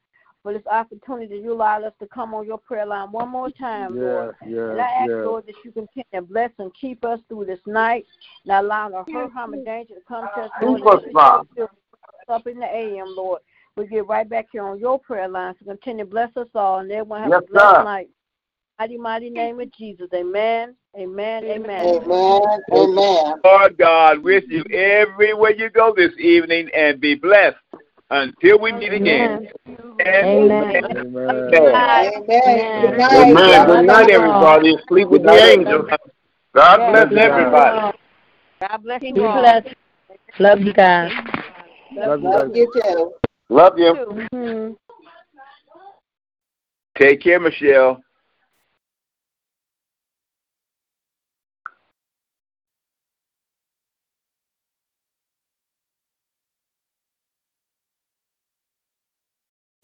for this opportunity that you allowed us to come on your prayer line one more time, Lord. And I ask. Lord, that you continue to bless and keep us through this night, not allowing no hurt, harm, and danger to come to us, Lord. Keep us, and Father. still Up in the AM, Lord. We get right back here on your prayer line. So continue to bless us all, and everyone have Yes, a blessed sir. night. Mighty, mighty name of Jesus. Amen. Amen. Amen. Amen. Amen. Lord God, with you everywhere you go this evening and be blessed until we meet again. Amen. Amen. Amen. Good night. Amen. Good night, Love you all. everybody. Sleep with the angels. God bless Love you guys. everybody. God bless you all. Love you guys. Love you Love you too. Love you. Mhm. Take care, Michelle.